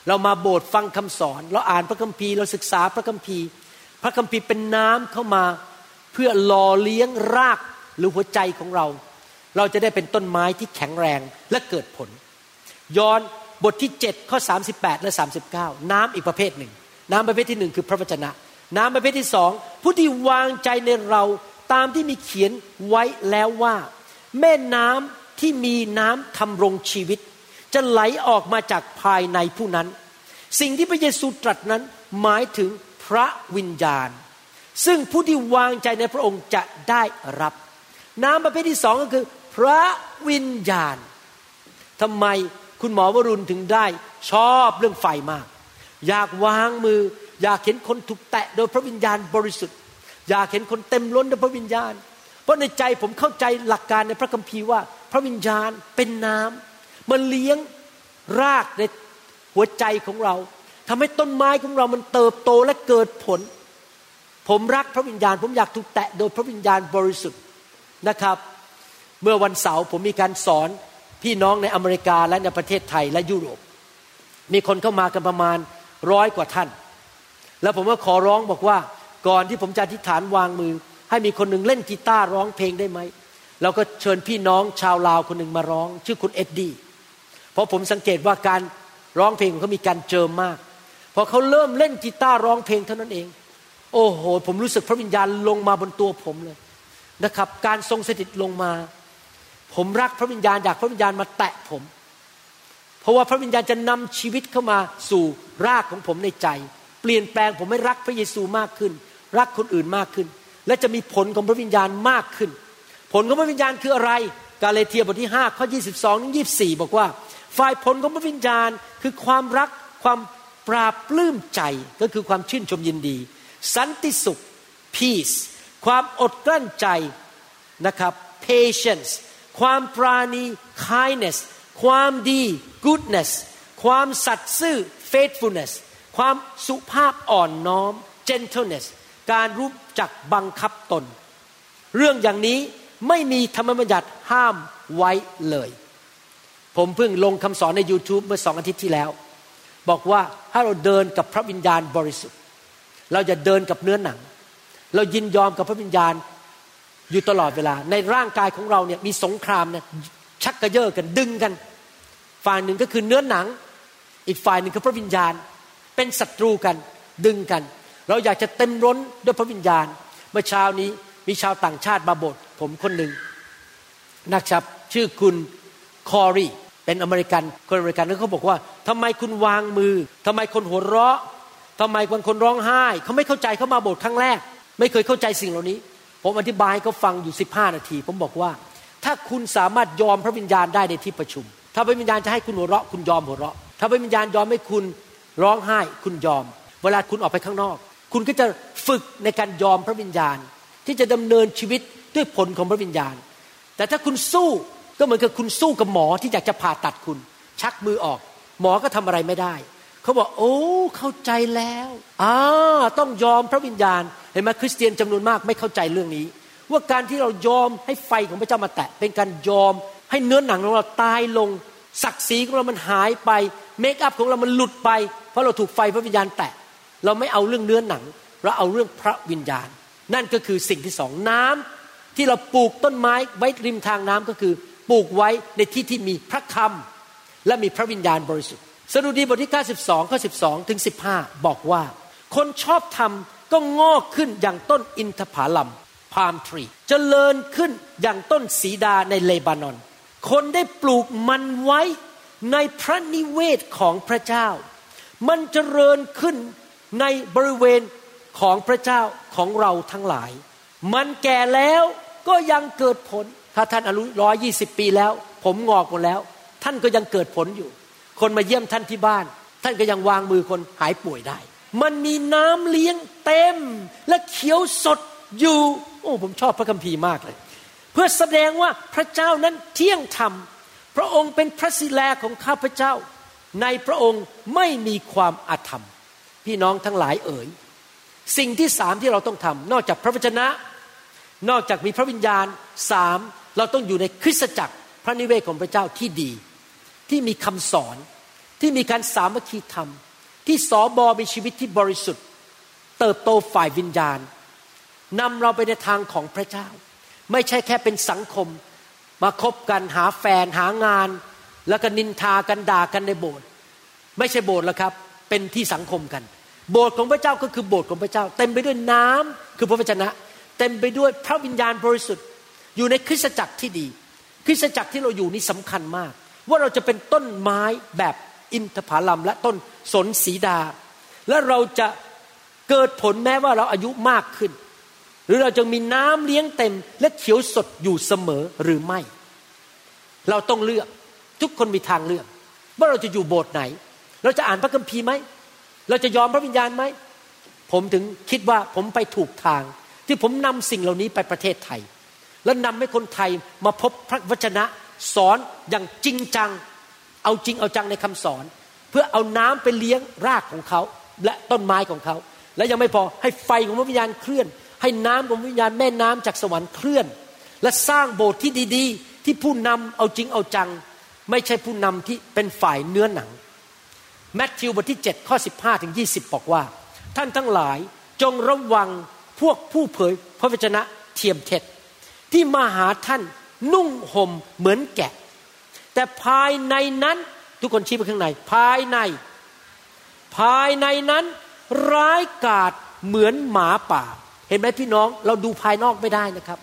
เรามาโบสถ์ฟังคำสอน เราอ่านพระคัมภีร์เราศึกษาพระคัมภีร์ พระคัมภีร์เป็นน้ำเข้ามาเพื่อหล่อเลี้ยงรากหรือหัวใจของเรา เราจะได้เป็นต้นไม้ที่แข็งแรงและเกิดผล ย้อนบทที่7ข้อ38 และ 39 น้ำอีกประเภทหนึ่ง น้ำประเภทที่หนึ่งคือพระวจนะ น้ำประเภทที่สองผู้ที่วางใจในเรา ตามที่มีเขียนไว้แล้วว่า แม่น้ำที่มีน้ำทำรงชีวิต จะไหลออกมาจากภายในผู้นั้น สิ่งที่พระเยซูตรัสนั้นหมายถึงพระวิญญาณ ซึ่งผู้ที่วางใจในพระองค์จะได้รับ น้ำประเภทที่สองก็คือ พระวิญญาณทำไมคุณหมอวรุณถึงได้ชอบเรื่องไฟมาก อยากวางมือ อยากเห็นคนถูกแตะโดยพระวิญญาณบริสุทธิ์ อยากเห็นคนเต็มล้นด้วยพระวิญญาณ เพราะในใจผมเข้าใจหลักการในพระคัมภีร์ว่า พระวิญญาณเป็นน้ำมันเลี้ยงรากในหัวใจของเราทำให้ต้นไม้ของเรามันเติบโตและเกิดผล ผมรักพระวิญญาณ ผมอยากถูกแตะโดยพระวิญญาณบริสุทธิ์นะครับ เมื่อวันเสาร์ผมมีการสอนพี่น้องในอเมริกาและในประเทศไทยและยุโรป มีคนเข้ามากันประมาณร้อยกว่าท่าน แล้วผมก็ขอร้องบอกว่า ก่อนที่ผมจะอธิษฐานวางมือ ให้มีคนหนึ่งเล่นกีตาร์ร้องเพลงได้ไหมเราก็เชิญพี่น้องชาวลาวคนหนึ่งมาร้อง ชื่อคุณเอ็ดดี้เพราะผมสังเกตว่าการร้องเพลงของเขามีการเจิมมากพอเขาเริ่มเล่นกีตาร์ร้องเพลงเท่านั้นเอง โอ้โห ผมรู้สึกพระวิญญาณลงมาบนตัวผมเลยนะครับ การทรงสถิตลงมา ผมรักพระวิญญาณอยากพระวิญญาณมาแตะผม เพราะว่าพระวิญญาณจะนำชีวิตเข้ามาสู่รากของผมในใจ เปลี่ยนแปลงผมให้รักพระเยซูมากขึ้น รักคนอื่นมากขึ้น และจะมีผลของพระวิญญาณมากขึ้น ผลของพระวิญญาณคืออะไร กาเลเทียบทที่5ข้อ22ถึง24 บอกว่า ฝ่ายผลของพระวิญญาณคือความรักความปราบปลื้มใจก็คือความชื่นชมยินดี สันติสุข peace ความอดกลั้นใจนะครับ patience ความปราณี kindness ความดี goodness ความสัตย์ซื่อ faithfulness ความสุภาพอ่อนน้อม gentleness การรู้จักบังคับตน เรื่องอย่างนี้ไม่มีธรรมบัญญัติห้ามไว้เลย ผมเพิ่งลงคำสอนใน YouTube เมื่อสองอาทิตย์ที่แล้ว บอกว่าถ้าเราเดินกับพระวิญญาณบริสุทธิ์ เราจะเดินกับเนื้อหนัง เรายินยอมกับพระวิญญาณอยู่ตลอดเวลา ในร่างกายของเราเนี่ยมีสงครามนะชักกระเยาะกันดึงกัน ฝ่ายหนึ่งก็คือเนื้อหนัง อีกฝ่ายหนึ่งคือพระวิญญาณ เป็นศัตรูกันดึงกัน เราอยากจะเต็มร้นด้วยพระวิญญาณ เมื่อเช้านี้มีชาวต่างชาติมาบทผมคนหนึ่งนักชับ ชื่อคุณคอรีเป็นอเมริกันคนอเมริกันแล้วเขาบอกว่าทำไมคุณวางมือทำไมคนหัวเราะทำไมบางคนร้องไห้ เขาไม่เข้าใจเขามาโบสถ์ครั้งแรก ไม่เคยเข้าใจสิ่งเหล่านี้ ผมอธิบายเขาฟังอยู่ 15 นาที ผมบอกว่า ถ้าคุณสามารถยอมพระวิญญาณได้ในที่ประชุม ถ้าพระวิญญาณจะให้คุณหัวเราะ คุณยอมหัวเราะ ถ้าพระวิญญาณยอมให้คุณร้องไห้ คุณยอม เวลาคุณออกไปข้างนอก คุณก็จะฝึกในการยอมพระวิญญาณ ที่จะดำเนินชีวิตด้วยผลของพระวิญญาณ แต่ถ้าคุณสู้ก็เหมือนกับคุณสู้กับหมอที่อยากจะผ่าตัดคุณ ชักมือออก หมอก็ทำอะไรไม่ได้เขาบอกโอ้เข้าใจแล้วอ่าต้องยอมพระวิญญาณเห็นไหมคริสเตียนจำนวนมากไม่เข้าใจเรื่องนี้ ว่าการที่เรายอมให้ไฟของพระเจ้ามาแตะ เป็นการยอมให้เนื้อหนังของเราตายลงศักดิ์ศรีของเรามันหายไปเมคอัพของเรามันหลุดไป เพราะเราถูกไฟพระวิญญาณแตะ เราไม่เอาเรื่องเนื้อหนัง เราเอาเรื่องพระวิญญาณ นั่นก็คือสิ่งที่สองน้ำที่เราปลูกต้นไม้ไว้ริมทางน้ำก็คือปลูกไว้ในที่ที่มีพระคำและมีพระวิญญาณบริสุทธิ์สดุดีบทที่ 92 ข้อ 12 ถึง 15 บอกว่า คนชอบธรรมก็งอกขึ้นอย่างต้นอินทผลัมพามทรีเจริญขึ้นอย่างต้นสีดาในเลบานอน คนได้ปลูกมันไว้ในพระนิเวศของพระเจ้า มันเจริญขึ้น ในบริเวณของพระเจ้าของเราทั้งหลาย มันแก่แล้วก็ยังเกิดผล ถ้าท่านอายุร้อยยี่สิบปีแล้ว ผมงอกหมดแล้ว ท่านก็ยังเกิดผลอยู่ คนมาเยี่ยมท่านที่บ้าน ท่านก็ยังวางมือคนหายป่วยได้ มันมีน้ำเลี้ยงเต็ม และเขียวสดอยู่ โอ้ผมชอบพระคัมภีร์มากเลย เพื่อแสดงว่าพระเจ้านั้นเที่ยงธรรม พระองค์เป็นพระศิลาของข้าพเจ้า ในพระองค์ไม่มีความอาธรรม พี่น้องทั้งหลายเอ๋ยสิ่งที่สามที่เราต้องทำนอกจากพระวจนะ นอกจากมีพระวิญญาณสามเราต้องอยู่ในคริสตจักรพระนิเวศของพระเจ้าที่ดี ที่มีคำสอนที่มีการสามัคคีธรรม ที่สอบอมีชีวิตที่บริสุทธิ์ เติบโตฝ่ายวิญญาณนำเราไปในทางของพระเจ้า ไม่ใช่แค่เป็นสังคม มาคบกันหาแฟนหางาน แล้วก็นินทากันด่ากันในโบสถ์ไม่ใช่โบสถ์แล้วครับ เป็นที่สังคมกัน โบสถ์ของพระเจ้าก็คือโบสถ์ของพระเจ้า เต็มไปด้วยน้ำคือพระวจนะ เต็มไปด้วยพระวิญญาณบริสุทธิ์อยู่ในคริสตจักรที่ดี คริสตจักรที่เราอยู่นี่สำคัญมาก ว่าเราจะเป็นต้นไม้แบบอินทผลัมและต้นสนสีดา และเราจะเกิดผลแม้ว่าเราอายุมากขึ้น หรือเราจะมีน้ำเลี้ยงเต็ม และเขียวสดอยู่เสมอหรือไม่ เราต้องเลือกทุกคนมีทางเลือก ว่าเราจะอยู่โบสถ์ไหน เราจะอ่านพระคัมภีร์ไหม เราจะยอมพระวิญญาณไหม ผมถึงคิดว่าผมไปถูกทาง ที่ผมนำสิ่งเหล่านี้ไปประเทศไทย และนำให้คนไทยมาพบพระวจนะสอนอย่างจริงจัง เอาจริงเอาจังในคำสอน เพื่อเอาน้ำไปเลี้ยงรากของเขาและต้นไม้ของเขา และยังไม่พอให้ไฟของพระวิญญาณเคลื่อน ให้น้ำของพระวิญญาณแม่น้ำจากสวรรค์เคลื่อน และสร้างโบสถ์ที่ดี ๆ ที่ผู้นำเอาจริงเอาจัง ไม่ใช่ผู้นำที่เป็นฝ่ายเนื้อหนัง แมทธิวบทที่7ข้อ15ถึง20 บอกว่า ท่านทั้งหลายจงระวังพวกผู้เผยพระวจนะเทียมเท็จ ที่มาหาท่านนุ่งห่มเหมือนแกะ แต่ภายในนั้นทุกคนชี้ไปข้างใน ภายใน ภายในนั้นร้ายกาจเหมือนหมาป่า เห็นไหมพี่น้องเราดูภายนอกไม่ได้นะครับ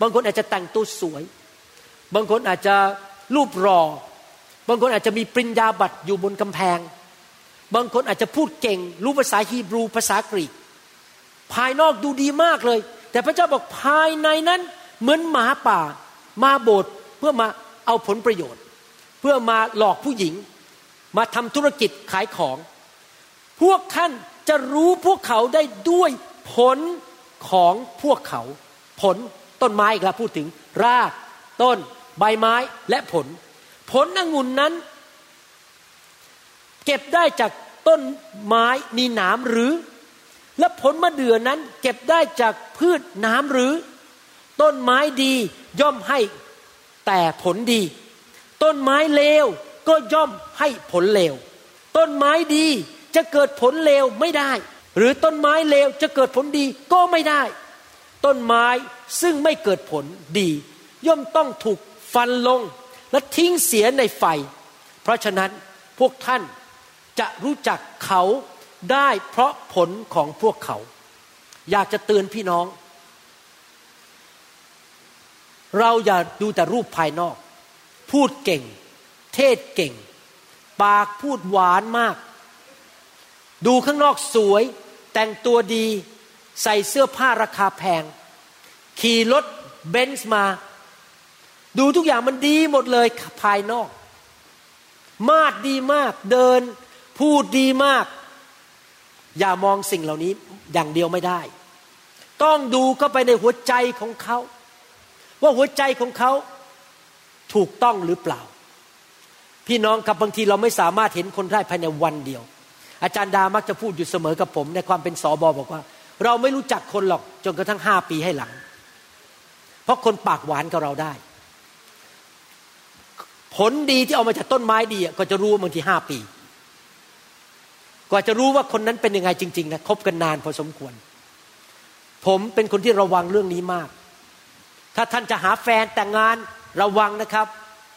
บางคนอาจจะแต่งตัวสวย บางคนอาจจะรูปรอ บางคนอาจจะมีปริญญาบัตรอยู่บนกำแพง บางคนอาจจะพูดเก่ง รู้ภาษาฮีบรู ภาษากรีก ภายนอกดูดีมากเลย แต่พระเจ้าบอกภายในนั้นเหมือนหมาป่า มาโบสถ์เพื่อมาเอาผลประโยชน์ เพื่อมาหลอกผู้หญิง มาทำธุรกิจขายของ พวกท่านจะรู้พวกเขาได้ด้วยผลของพวกเขา ผลต้นไม้อีกแล้วพูดถึง ราก ต้น ใบไม้และผล ผลองุ่นนั้น ก็บได้จากต้นไม้มีหนามหรือ และผลมะเดื่อนั้นเก็บได้จากพืชน้ำหรือ ต้นไม้ดีย่อมให้แต่ผลดี ต้นไม้เลวก็ย่อมให้ผลเลว ต้นไม้ดีจะเกิดผลเลวไม่ได้ หรือต้นไม้เลวจะเกิดผลดีก็ไม่ได้ ต้นไม้ซึ่งไม่เกิดผลดี ย่อมต้องถูกฟันลงและทิ้งเสียในไฟ เพราะฉะนั้นพวกท่าน จะรู้จักเขาได้เพราะผลของพวกเขา อยากจะเตือนพี่น้อง เราอย่าดูแต่รูปภายนอก พูดเก่ง เทศเก่ง ปากพูดหวานมาก ดูข้างนอกสวย แต่งตัวดี ใส่เสื้อผ้าราคาแพง ขี่รถเบนซ์มา ดูทุกอย่างมันดีหมดเลยภายนอก มาดดีมากเดิน พูดดีมาก อย่ามองสิ่งเหล่านี้อย่างเดียวไม่ได้ ต้องดูเข้าไปในหัวใจของเขา ว่าหัวใจของเขาถูกต้องหรือเปล่า พี่น้องครับบางทีเราไม่สามารถเห็นคนได้ภายในวันเดียว อาจารย์ดามักจะพูดอยู่เสมอกับผม ในความเป็นสอบอบอกว่า เราไม่รู้จักคนหรอกจนกระทั่งห้าปีให้หลัง เพราะคนปากหวานกับเราได้ ผลดีที่เอามาจากต้นไม้ดีก็จะรู้บางทีห้าปี กว่าจะรู้ว่าคนนั้นเป็นยังไงจริง ๆ นะคบกันนานพอสมควร ผมเป็นคนที่ระวังเรื่องนี้มาก ถ้าท่านจะหาแฟนแต่งงานระวังนะครับ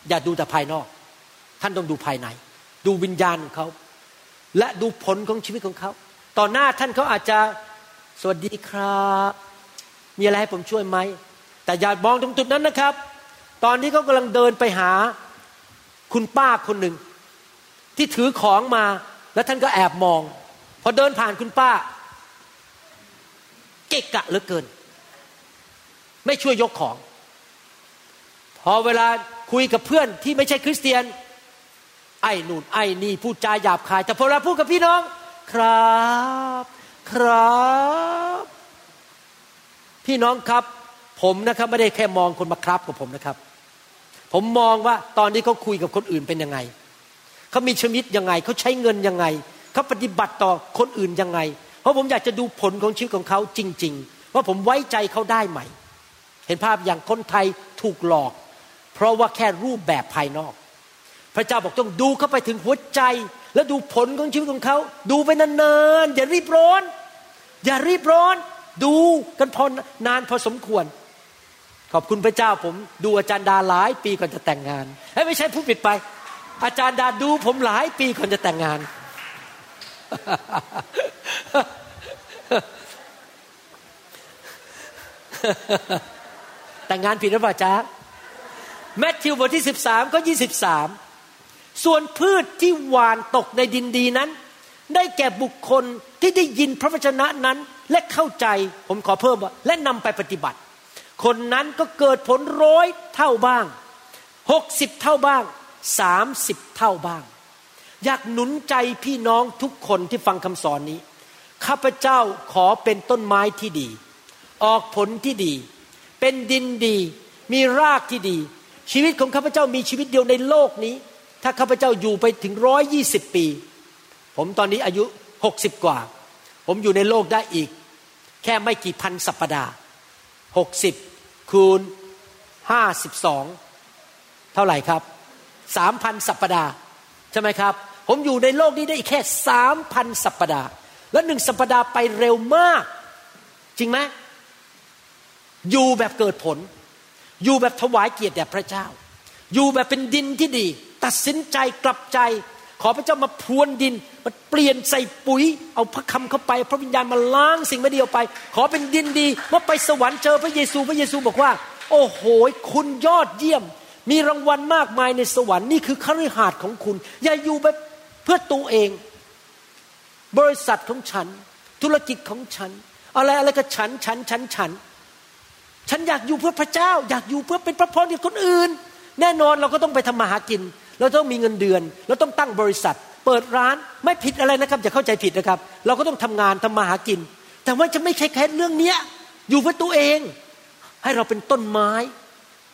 อย่าดูแต่ภายนอก ท่านต้องดูภายใน ดูวิญญาณของเขา และดูผลของชีวิตของเขา ต่อหน้าท่านเขาอาจจะสวัสดีครับ มีอะไรให้ผมช่วยไหม แต่อย่ามองตรงจุดนั้นนะครับ ตอนนี้เขากำลังเดินไปหาคุณป้าคนหนึ่งที่ถือของมา แล้วท่านก็แอบมอง พอเดินผ่านคุณป้า เกะกะเหลือเกิน ไม่ช่วยยกของ พอเวลาคุยกับเพื่อนที่ไม่ใช่คริสเตียน ไอ้นู่นไอ้นี่พูดจาหยาบคาย แต่พอเวลาพูดกับพี่น้อง ครับ ครับ พี่น้องครับ ผมนะครับไม่ได้แค่มองคนมาครับกับผมนะครับ ผมมองว่าตอนนี้เขาคุยกับคนอื่นเป็นยังไง เขามีชีวิตยังไง เขาใช้เงินยังไง เขาปฏิบัติต่อคนอื่นยังไง เพราะผมอยากจะดูผลของชีวิตของเขาจริง ๆ ว่าผมไว้ใจเขาได้ไหม เห็นภาพอย่างคนไทยถูกหลอก เพราะว่าแค่รูปแบบภายนอก พระเจ้าบอกต้องดูเข้าไปถึงหัวใจ แล้วดูผลของชีวิตของเขา ดูไปนานๆอย่ารีบร้อน อย่ารีบร้อน ดูกันพอนานพอสมควรขอบคุณพระเจ้าผมดูอาจารย์ดาหลายปีก่อนจะแต่งงานไม่ใช่ผู้ผิดไป อาจารย์ดาดูผมหลายปีก่อนจะแต่งงาน แต่งงานผิดหรือเปล่าจ๊ะแมทธิวบทที่13ก็23 ส่วนพืชที่หวานตกในดินดีนั้น ได้แก่บุคคลที่ได้ยินพระวจนะนั้นและเข้าใจผมขอเพิ่มว่า และนำไปปฏิบัติ คนนั้นก็เกิดผลร้อยเท่าบ้างหกสิบเท่าบ้าง สามสิบเท่าบ้าง อยากหนุนใจพี่น้องทุกคนที่ฟังคำสอนนี้ ข้าพเจ้าขอเป็นต้นไม้ที่ดี ออกผลที่ดี เป็นดินดี มีรากที่ดี ชีวิตของข้าพเจ้ามีชีวิตเดียวในโลกนี้ ถ้าข้าพเจ้าอยู่ไปถึงร้อยยี่สิบปี ผมตอนนี้อายุหกสิบกว่า ผมอยู่ในโลกได้อีก แค่ไม่กี่พันสัปดาห์หกสิบคูณห้าสิบสองเท่าไหร่ครับ สามพันสัปปดาห์ใช่ไหมครับ ผมอยู่ในโลกนี้ได้แค่สามพันสัปปดาห์ และหนึ่งสัปปดาห์ไปเร็วมาก จริงไหมอยู่แบบเกิดผล อยู่แบบถวายเกียรติแด่พระเจ้า อยู่แบบเป็นดินที่ดี ตัดสินใจกลับใจ ขอพระเจ้ามาพรวนดินมาเปลี่ยนใส่ปุ๋ย เอาพระคำเข้าไป พระวิญญาณมาล้างสิ่งไม่ดีออกไป ขอเป็นดินดีเมื่อไปสวรรค์เจอพระเยซูพระเยซูบอกว่า โอ้โหคุณยอดเยี่ยม มีรางวัลมากมายในสวรรค์นี่คือคฤหาสน์ของคุณ อย่าอยู่แบบเพื่อตัวเอง บริษัทของฉัน ธุรกิจของฉัน อะไรอะไรก็ฉันฉันฉันฉัน ฉันอยากอยู่เพื่อพระเจ้า อยากอยู่เพื่อเป็นพระพรกับคนอื่น แน่นอนเราก็ต้องไปทำมาหากิน เราต้องมีเงินเดือน เราต้องตั้งบริษัท เปิดร้านไม่ผิดอะไรนะครับอย่าเข้าใจผิดนะครับ เราก็ต้องทำงานทำมาหากิน แต่ว่าจะไม่ใช่แค่เรื่องเนี้ยอยู่เพื่อตัวเอง ให้เราเป็นต้นไม้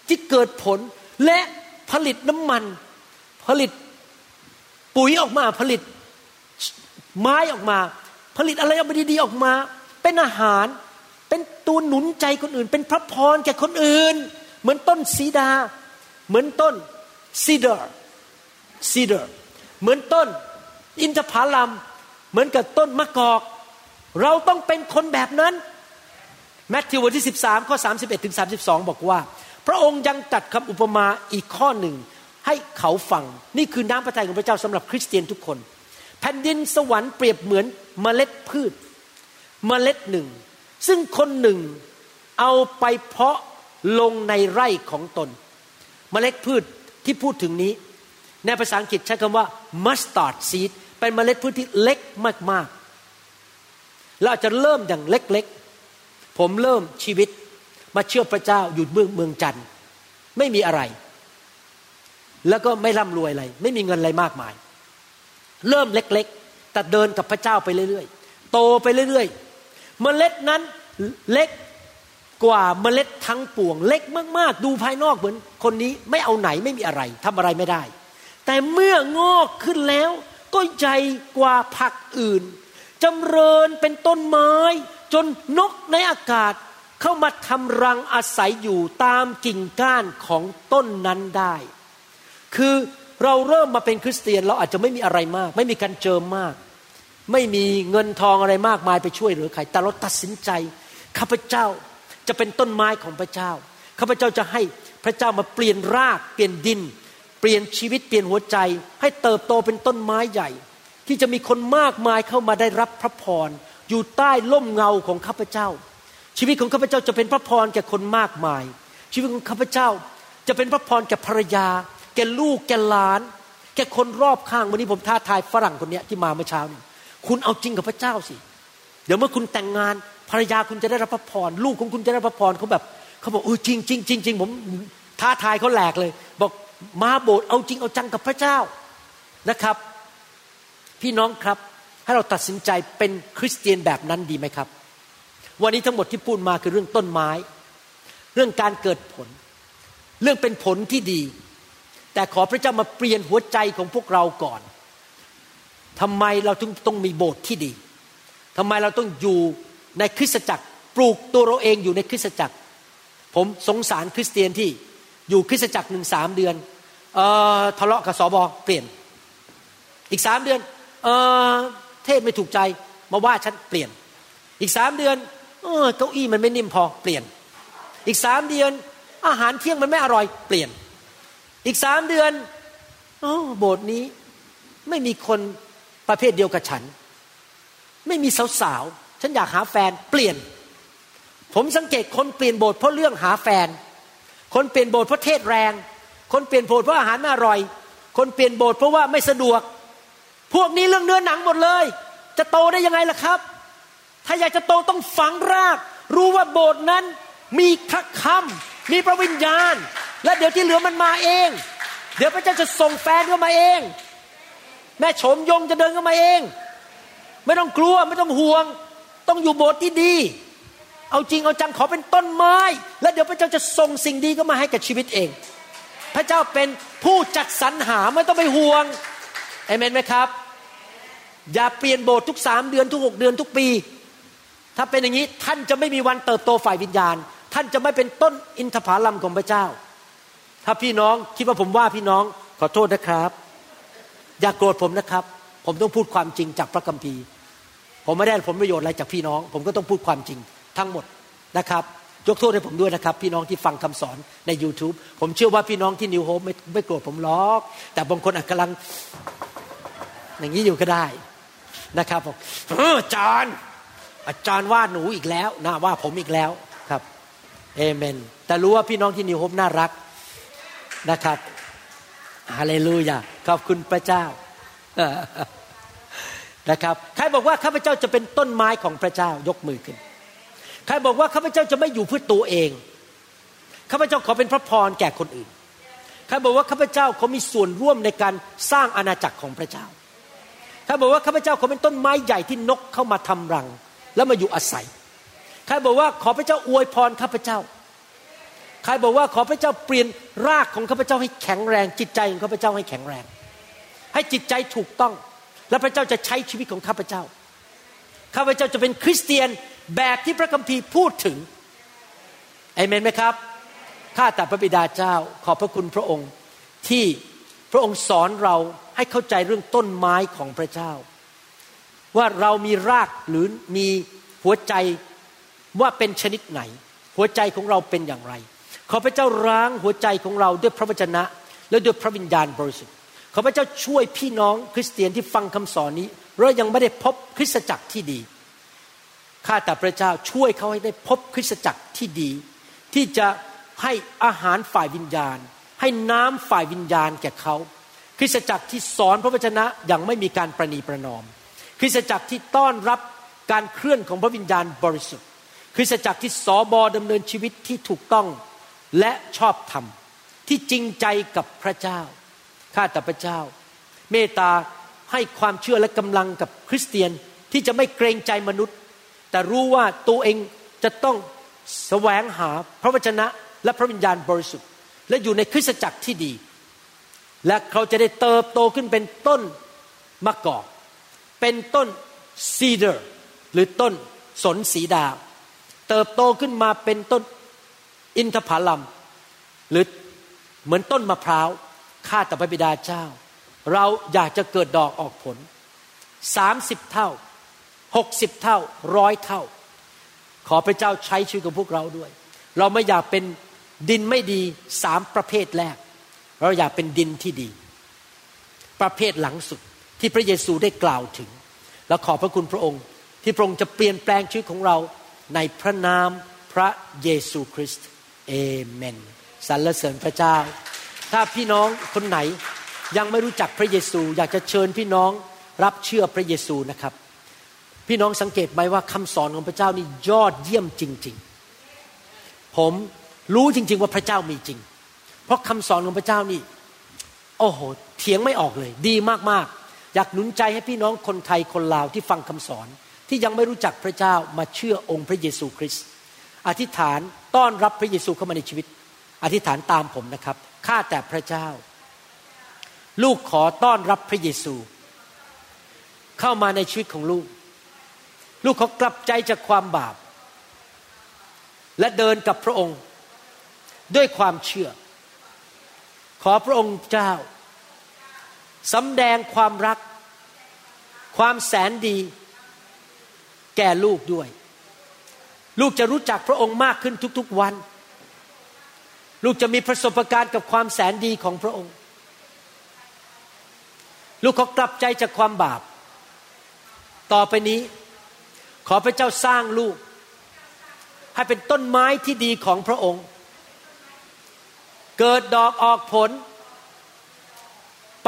ที่เกิดผล และผลิตน้ำมัน ผลิตปุ๋ยออกมา ผลิตไม้ออกมา ผลิตอะไรออกมาดีๆออกมา เป็นอาหาร เป็นตัวหนุนใจคนอื่น เป็นพระพรแก่คนอื่น เหมือนต้นซีดา เหมือนต้นซีเดอร์ซีเดอร์เหมือนต้นอินทผลัมเหมือนกับต้นมะกอก เราต้องเป็นคนแบบนั้นแมทธิวบทที่ 13 ข้อ 31 ถึง 32 บอกว่า พระองค์ยังตัดคำอุปมาอีกข้อหนึ่ง ให้เขาฟัง นี่คือน้ำพระทัยของพระเจ้าสำหรับคริสเตียนทุกคน แผ่นดินสวรรค์เปรียบเหมือนเมล็ดพืช เมล็ดหนึ่ง ซึ่งคนหนึ่งเอาไปเพาะลงในไร่ของตน เมล็ดพืชที่พูดถึงนี้ ในภาษาอังกฤษใช้คำว่า mustard seed เป็นเมล็ดพืชที่เล็กมากๆเราอาจจะเริ่มอย่างเล็กๆ ผมเริ่มชีวิต มาเชื่อพระเจ้าอยู่เมืองเมืองจันทร์ไม่มีอะไร แล้วก็ไม่ร่ำรวยอะไร ไม่มีเงินอะไรมากมาย เริ่มเล็กๆ แต่เดินกับพระเจ้าไปเรื่อยๆ โตไปเรื่อยๆ เมล็ดนั้นเล็กกว่าเมล็ดทั้งปวง เล็กมากๆ ดูภายนอกเหมือนคนนี้ไม่เอาไหนไม่มีอะไรทำอะไรไม่ได้ แต่เมื่องอกขึ้นแล้ว ก็ใหญ่กว่าผักอื่นจำเริญเป็นต้นไม้ จนนกในอากาศ เข้ามาทำรังอาศัยอยู่ตามกิ่งก้านของต้นนั้นได้ คือเราเริ่มมาเป็นคริสเตียนเราอาจจะไม่มีอะไรมาก ไม่มีการเจิมมาก ไม่มีเงินทองอะไรมากมายไปช่วยเหลือใครแต่เราตัดสินใจข้าพเจ้าจะเป็นต้นไม้ของพระเจ้าข้าพเจ้าจะให้พระเจ้ามาเปลี่ยนราก เปลี่ยนดิน เปลี่ยนชีวิตเปลี่ยนหัวใจ ให้เติบโตเป็นต้นไม้ใหญ่ ที่จะมีคนมากมายเข้ามาได้รับพระพรอยู่ใต้ล่มเงาของข้าพเจ้า ชีวิตของข้าพเจ้าจะเป็นพระพรแก่คนมากมาย ชีวิตของข้าพเจ้าจะเป็นพระพรแก่ภรรยา แก่ลูกแก่หลาน แก่คนรอบข้างวันนี้ผมท้าทายฝรั่งคนนี้ที่มาเมื่อเช้านี่คุณเอาจริงกับพระเจ้าสิ เดี๋ยวเมื่อคุณแต่งงานภรรยาคุณจะได้รับพระพรลูกของคุณจะได้รับพระพรเขาแบบเขาบอกเออจริงจริงจริงจริงผมท้าทายเขาแหลกเลย บอกมาโบสถ์เอาจริงเอาจังกับพระเจ้านะครับ พี่น้องครับให้เราตัดสินใจเป็นคริสเตียนแบบนั้นดีไหมครับ วันนี้ทั้งหมดที่พูดมาคือเรื่องต้นไม้ เรื่องการเกิดผล เรื่องเป็นผลที่ดี แต่ขอพระเจ้ามาเปลี่ยนหัวใจของพวกเราก่อนทำไมเราต้องต้องมีโบสถ์ที่ดีทำไมเราต้องอยู่ในคริสตจักรปลูกตัวเราเองอยู่ในคริสตจักร ผมสงสารคริสเตียนที่อยู่คริสตจักรหนึ่งสามเดือนเออทะเลาะกับสอบอเปลี่ยน อีกสามเดือนเออเทศไม่ถูกใจมาว่าฉันเปลี่ยน อีกสามเดือน เออเก้าอี้มันไม่นิ่มพอเปลี่ยน อีกสามเดือน อาหารเที่ยงมันไม่อร่อยเปลี่ยน อีกสามเดือนโอ้โบสถ์นี้ไม่มีคนประเภทเดียวกับฉัน ไม่มีสาวๆฉันอยากหาแฟนเปลี่ยน ผมสังเกตคนเปลี่ยนโบสถ์เพราะเรื่องหาแฟน คนเปลี่ยนโบสถ์เพราะเทศแรง คนเปลี่ยนโบสถ์เพราะอาหารไม่อร่อย คนเปลี่ยนโบสถ์เพราะว่าไม่สะดวก พวกนี้เรื่องเนื้อหนังหมดเลย จะโตได้ยังไงล่ะครับ ถ้าอยากจะโตต้องฝังราก รู้ว่าโบสถ์นั้นมีพระคำมีพระวิญญาณ และเดี๋ยวที่เหลือมันมาเอง เดี๋ยวพระเจ้าจะส่งแฟนเข้ามาเอง แม่ชมยงจะเดินเข้ามาเอง ไม่ต้องกลัวไม่ต้องห่วง ต้องอยู่โบสถ์ที่ดี เอาจริงเอาจังขอเป็นต้นไม้ และเดี๋ยวพระเจ้าจะส่งสิ่งดีเข้ามาให้กับชีวิตเอง พระเจ้าเป็นผู้จัดสรรหาไม่ต้องไปห่วงเอเมนไหมครับ อย่าเปลี่ยนโบสถ์ทุกสามเดือนทุกหกเดือนทุกปี ถ้าเป็นอย่างนี้ท่านจะไม่มีวันเติบโตฝ่ายวิญญาณ ท่านจะไม่เป็นต้นอินทผลัมของพระเจ้า ถ้าพี่น้องคิดว่าผมว่าพี่น้องขอโทษนะครับ อย่ากโกรธผมนะครับ ผมต้องพูดความจริงจากพระคัมภีร์ ผมไม่ได้ผลประโยชน์อะไรจากพี่น้อง ผมก็ต้องพูดความจริงทั้งหมดนะครับยกโทษให้ผมด้วยนะครับ พี่น้องที่ฟังคำสอนใน YouTube ผมเชื่อว่าพี่น้องที่นิวโฮปไม่ไม่โกรธผมหรอกแต่บางคนอาจกำลัง อย่างนี้อยู่ก็ได้นะครับบอกอาจารย์ อาจารย์ว่าหนูอีกแล้วนะว่าผมอีกแล้วครับเอเมน แต่รู้ว่าพี่น้องที่นิวโฮปน่ารักนะครับฮาเลลูยาขอบคุณพระเจ้านะครับใครบอกว่าข้าพเจ้าจะเป็นต้นไม้ของพระเจ้ายกมือขึ้น ใครบอกว่าข้าพเจ้าจะไม่อยู่เพื่อตัวเองข้าพเจ้าขอเป็นพระพรแก่คนอื่นใครบอกว่าข้าพเจ้าเขามีส่วนร่วมในการสร้างอาณาจักรของพระเจ้าใครบอกว่าข้าพเจ้าเขาเป็นต้นไม้ใหญ่ที่นกเข้ามาทำรัง แล้วมาอยู่อาศัย ใครบอกว่าขอพระเจ้าอวยพรข้าพเจ้า ใครบอกว่าขอพระเจ้าเปลี่ยนรากของข้าพเจ้าให้แข็งแรง จิตใจของข้าพเจ้าให้แข็งแรง ให้จิตใจถูกต้อง และพระเจ้าจะใช้ชีวิตของข้าพเจ้า ข้าพเจ้าจะเป็นคริสเตียนแบบที่พระคัมภีร์พูดถึงเอเมนไหมครับ ข้าแต่พระบิดาเจ้า ขอบพระคุณพระองค์ที่พระองค์สอนเราให้เข้าใจเรื่องต้นไม้ของพระเจ้า ว่าเรามีรากหรือมีหัวใจว่าเป็นชนิดไหน หัวใจของเราเป็นอย่างไรขอพระเจ้าร้างหัวใจของเราด้วยพระวจนะ และด้วยพระวิญญาณบริสุทธิ์ขอพระเจ้าช่วยพี่น้องคริสเตียนที่ฟังคำสอนนี้เรายังไม่ได้พบคริสตจักรที่ดีข้าแต่พระเจ้าช่วยเขาให้ได้พบคริสตจักรที่ดี ที่จะให้อาหารฝ่ายวิญญาณ ให้น้ำฝ่ายวิญญาณแก่เขา คริสตจักรที่สอนพระวจนะอย่างไม่มีการประนีประนอม คริสตจักรที่ต้อนรับการเคลื่อนของพระวิญญาณบริสุทธิ์ คริสตจักรที่สอบอดำเนินชีวิตที่ถูกต้องและชอบธรรม ที่จริงใจกับพระเจ้า ข้าแต่พระเจ้า เมตตาให้ความเชื่อและกำลังกับคริสเตียนที่จะไม่เกรงใจมนุษย์ แต่รู้ว่าตัวเองจะต้องแสวงหาพระวจนะและพระวิญญาณบริสุทธิ์ และอยู่ในคริสตจักรที่ดี และเขาจะได้เติบโตขึ้นเป็นต้นมะกอก เป็นต้นซีเดอร์หรือต้นสนสีดา เติบโตขึ้นมาเป็นต้นอินทผลัม หรือเหมือนต้นมะพร้าวข้าแต่พระบิดาเจ้า เราอยากจะเกิดดอกออกผลสามสิบเท่าหกสิบเท่าร้อยเท่า ขอพระเจ้าใช้ชีวิตของพวกเราด้วย เราไม่อยากเป็นดินไม่ดีสามประเภทแรก เราอยากเป็นดินที่ดี ประเภทหลังสุด ที่พระเยซูได้กล่าวถึง แล้วขอบพระคุณพระองค์ที่พระองค์จะเปลี่ยนแปลงชีวิตของเราในพระนามพระเยซูคริสต์เอเมนสรรเสริญพระเจ้า ถ้าพี่น้องคนไหนยังไม่รู้จักพระเยซู อยากจะเชิญพี่น้องรับเชื่อพระเยซูนะครับ พี่น้องสังเกตไหมว่าคำสอนของพระเจ้านี่ยอดเยี่ยมจริง ๆ ผมรู้จริง ๆ ว่าพระเจ้ามีจริง เพราะคำสอนของพระเจ้านี่ โอ้โห เถียงไม่ออกเลย ดีมากๆ อยากหนุนใจให้พี่น้องคนไทยคนลาวที่ฟังคำสอน ที่ยังไม่รู้จักพระเจ้ามาเชื่อองค์พระเยซูคริสต์อธิษฐานต้อนรับพระเยซูเข้ามาในชีวิต อธิษฐานตามผมนะครับข้าแต่พระเจ้า ลูกขอต้อนรับพระเยซู เข้ามาในชีวิตของลูก ลูกขอกลับใจจากความบาป และเดินกับพระองค์ ด้วยความเชื่อ ขอพระองค์เจ้า สำแดงความรัก ความแสนดี แก่ลูกด้วย ลูกจะรู้จักพระองค์มากขึ้นทุกๆวัน ลูกจะมีประสบการณ์กับความแสนดีของพระองค์ ลูกขอกลับใจจากความบาป ต่อไปนี้ ขอพระเจ้าสร้างลูก ให้เป็นต้นไม้ที่ดีของพระองค์ เกิดดอกออกผล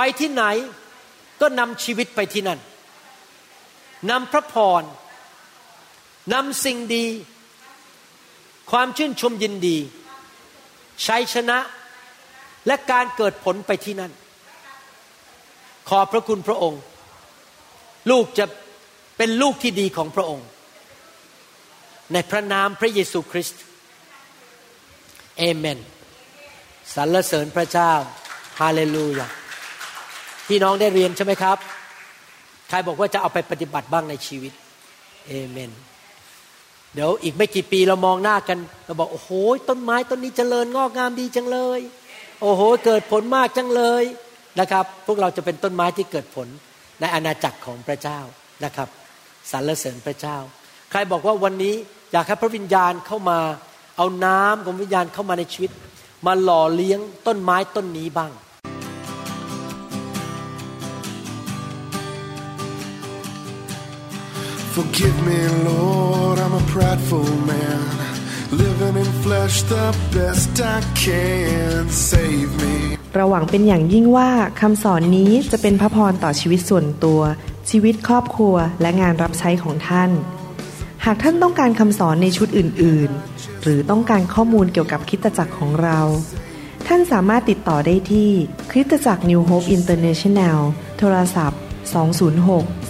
ไปที่ไหนก็นำชีวิตไปที่นั่นนำพระพรนำสิ่งดี ความชื่นชมยินดีชัยชนะและการเกิดผลไปที่นั่น ขอพระคุณพระองค์ ลูกจะเป็นลูกที่ดีของพระองค์ ในพระนามพระเยซูคริสต์เอเมนสรรเสริญพระเจ้า ฮาเลลูยา พี่น้องได้เรียนใช่ไหมครับ ใครบอกว่าจะเอาไปปฏิบัติบ้างในชีวิตเอเมน เดี๋ยวอีกไม่กี่ปีเรามองหน้ากันเราบอกโอ้โหต้นไม้ต้นนี้เจริญงอกงามดีจังเลย โอ้โห เกิดผลมากจังเลยนะครับ พวกเราจะเป็นต้นไม้ที่เกิดผลในอาณาจักรของพระเจ้านะครับสรรเสริญพระเจ้า ใครบอกว่าวันนี้อยากให้พระวิญญาณเข้ามา เอาน้ำของวิญญาณเข้ามาในชีวิต มาหล่อเลี้ยงต้นไม้ต้นนี้บ้าง Forgive me, Lord, I'm a prideful man. Living in flesh the best I can. Save me. เราหวังเป็นอย่างยิ่งว่าคำสอนนี้จะเป็นพระพรต่อชีวิตส่วนตัว ชีวิตครอบครัวและงานรับใช้ของท่าน หากท่านต้องการคำสอนในชุดอื่น ๆ หรือต้องการข้อมูลเกี่ยวกับคริสตจักรของเรา ท่านสามารถติดต่อได้ที่คริสตจักร New Hope International โทรศัพท์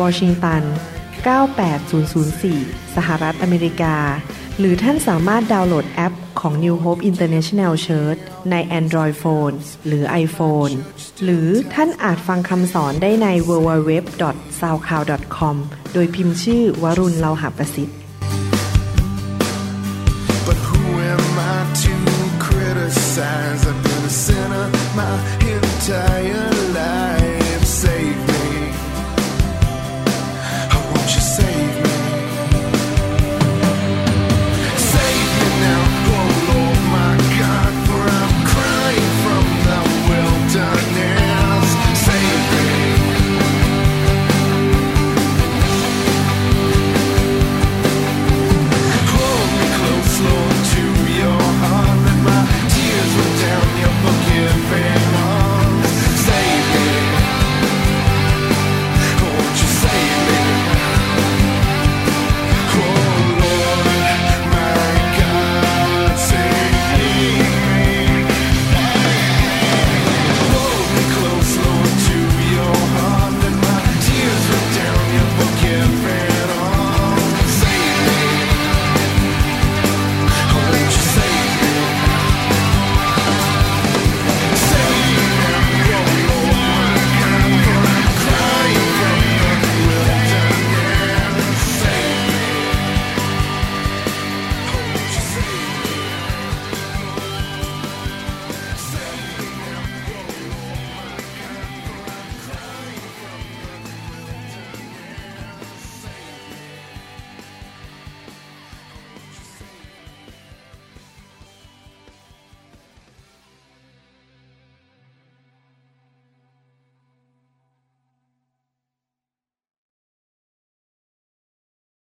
Washington 98004 สหรัฐอเมริกา หรือท่านสามารถดาวน์โหลดแอปของ New Hope International Church ใน Android Phone หรือ iPhone หรือท่านอาจฟังคำสอนได้ใน w w w s o u c l o u d c o m โดยพิมพ์ชื่อวรุณเลาหะประสิทธิ์ But who am I to criticize? I've been a sinner my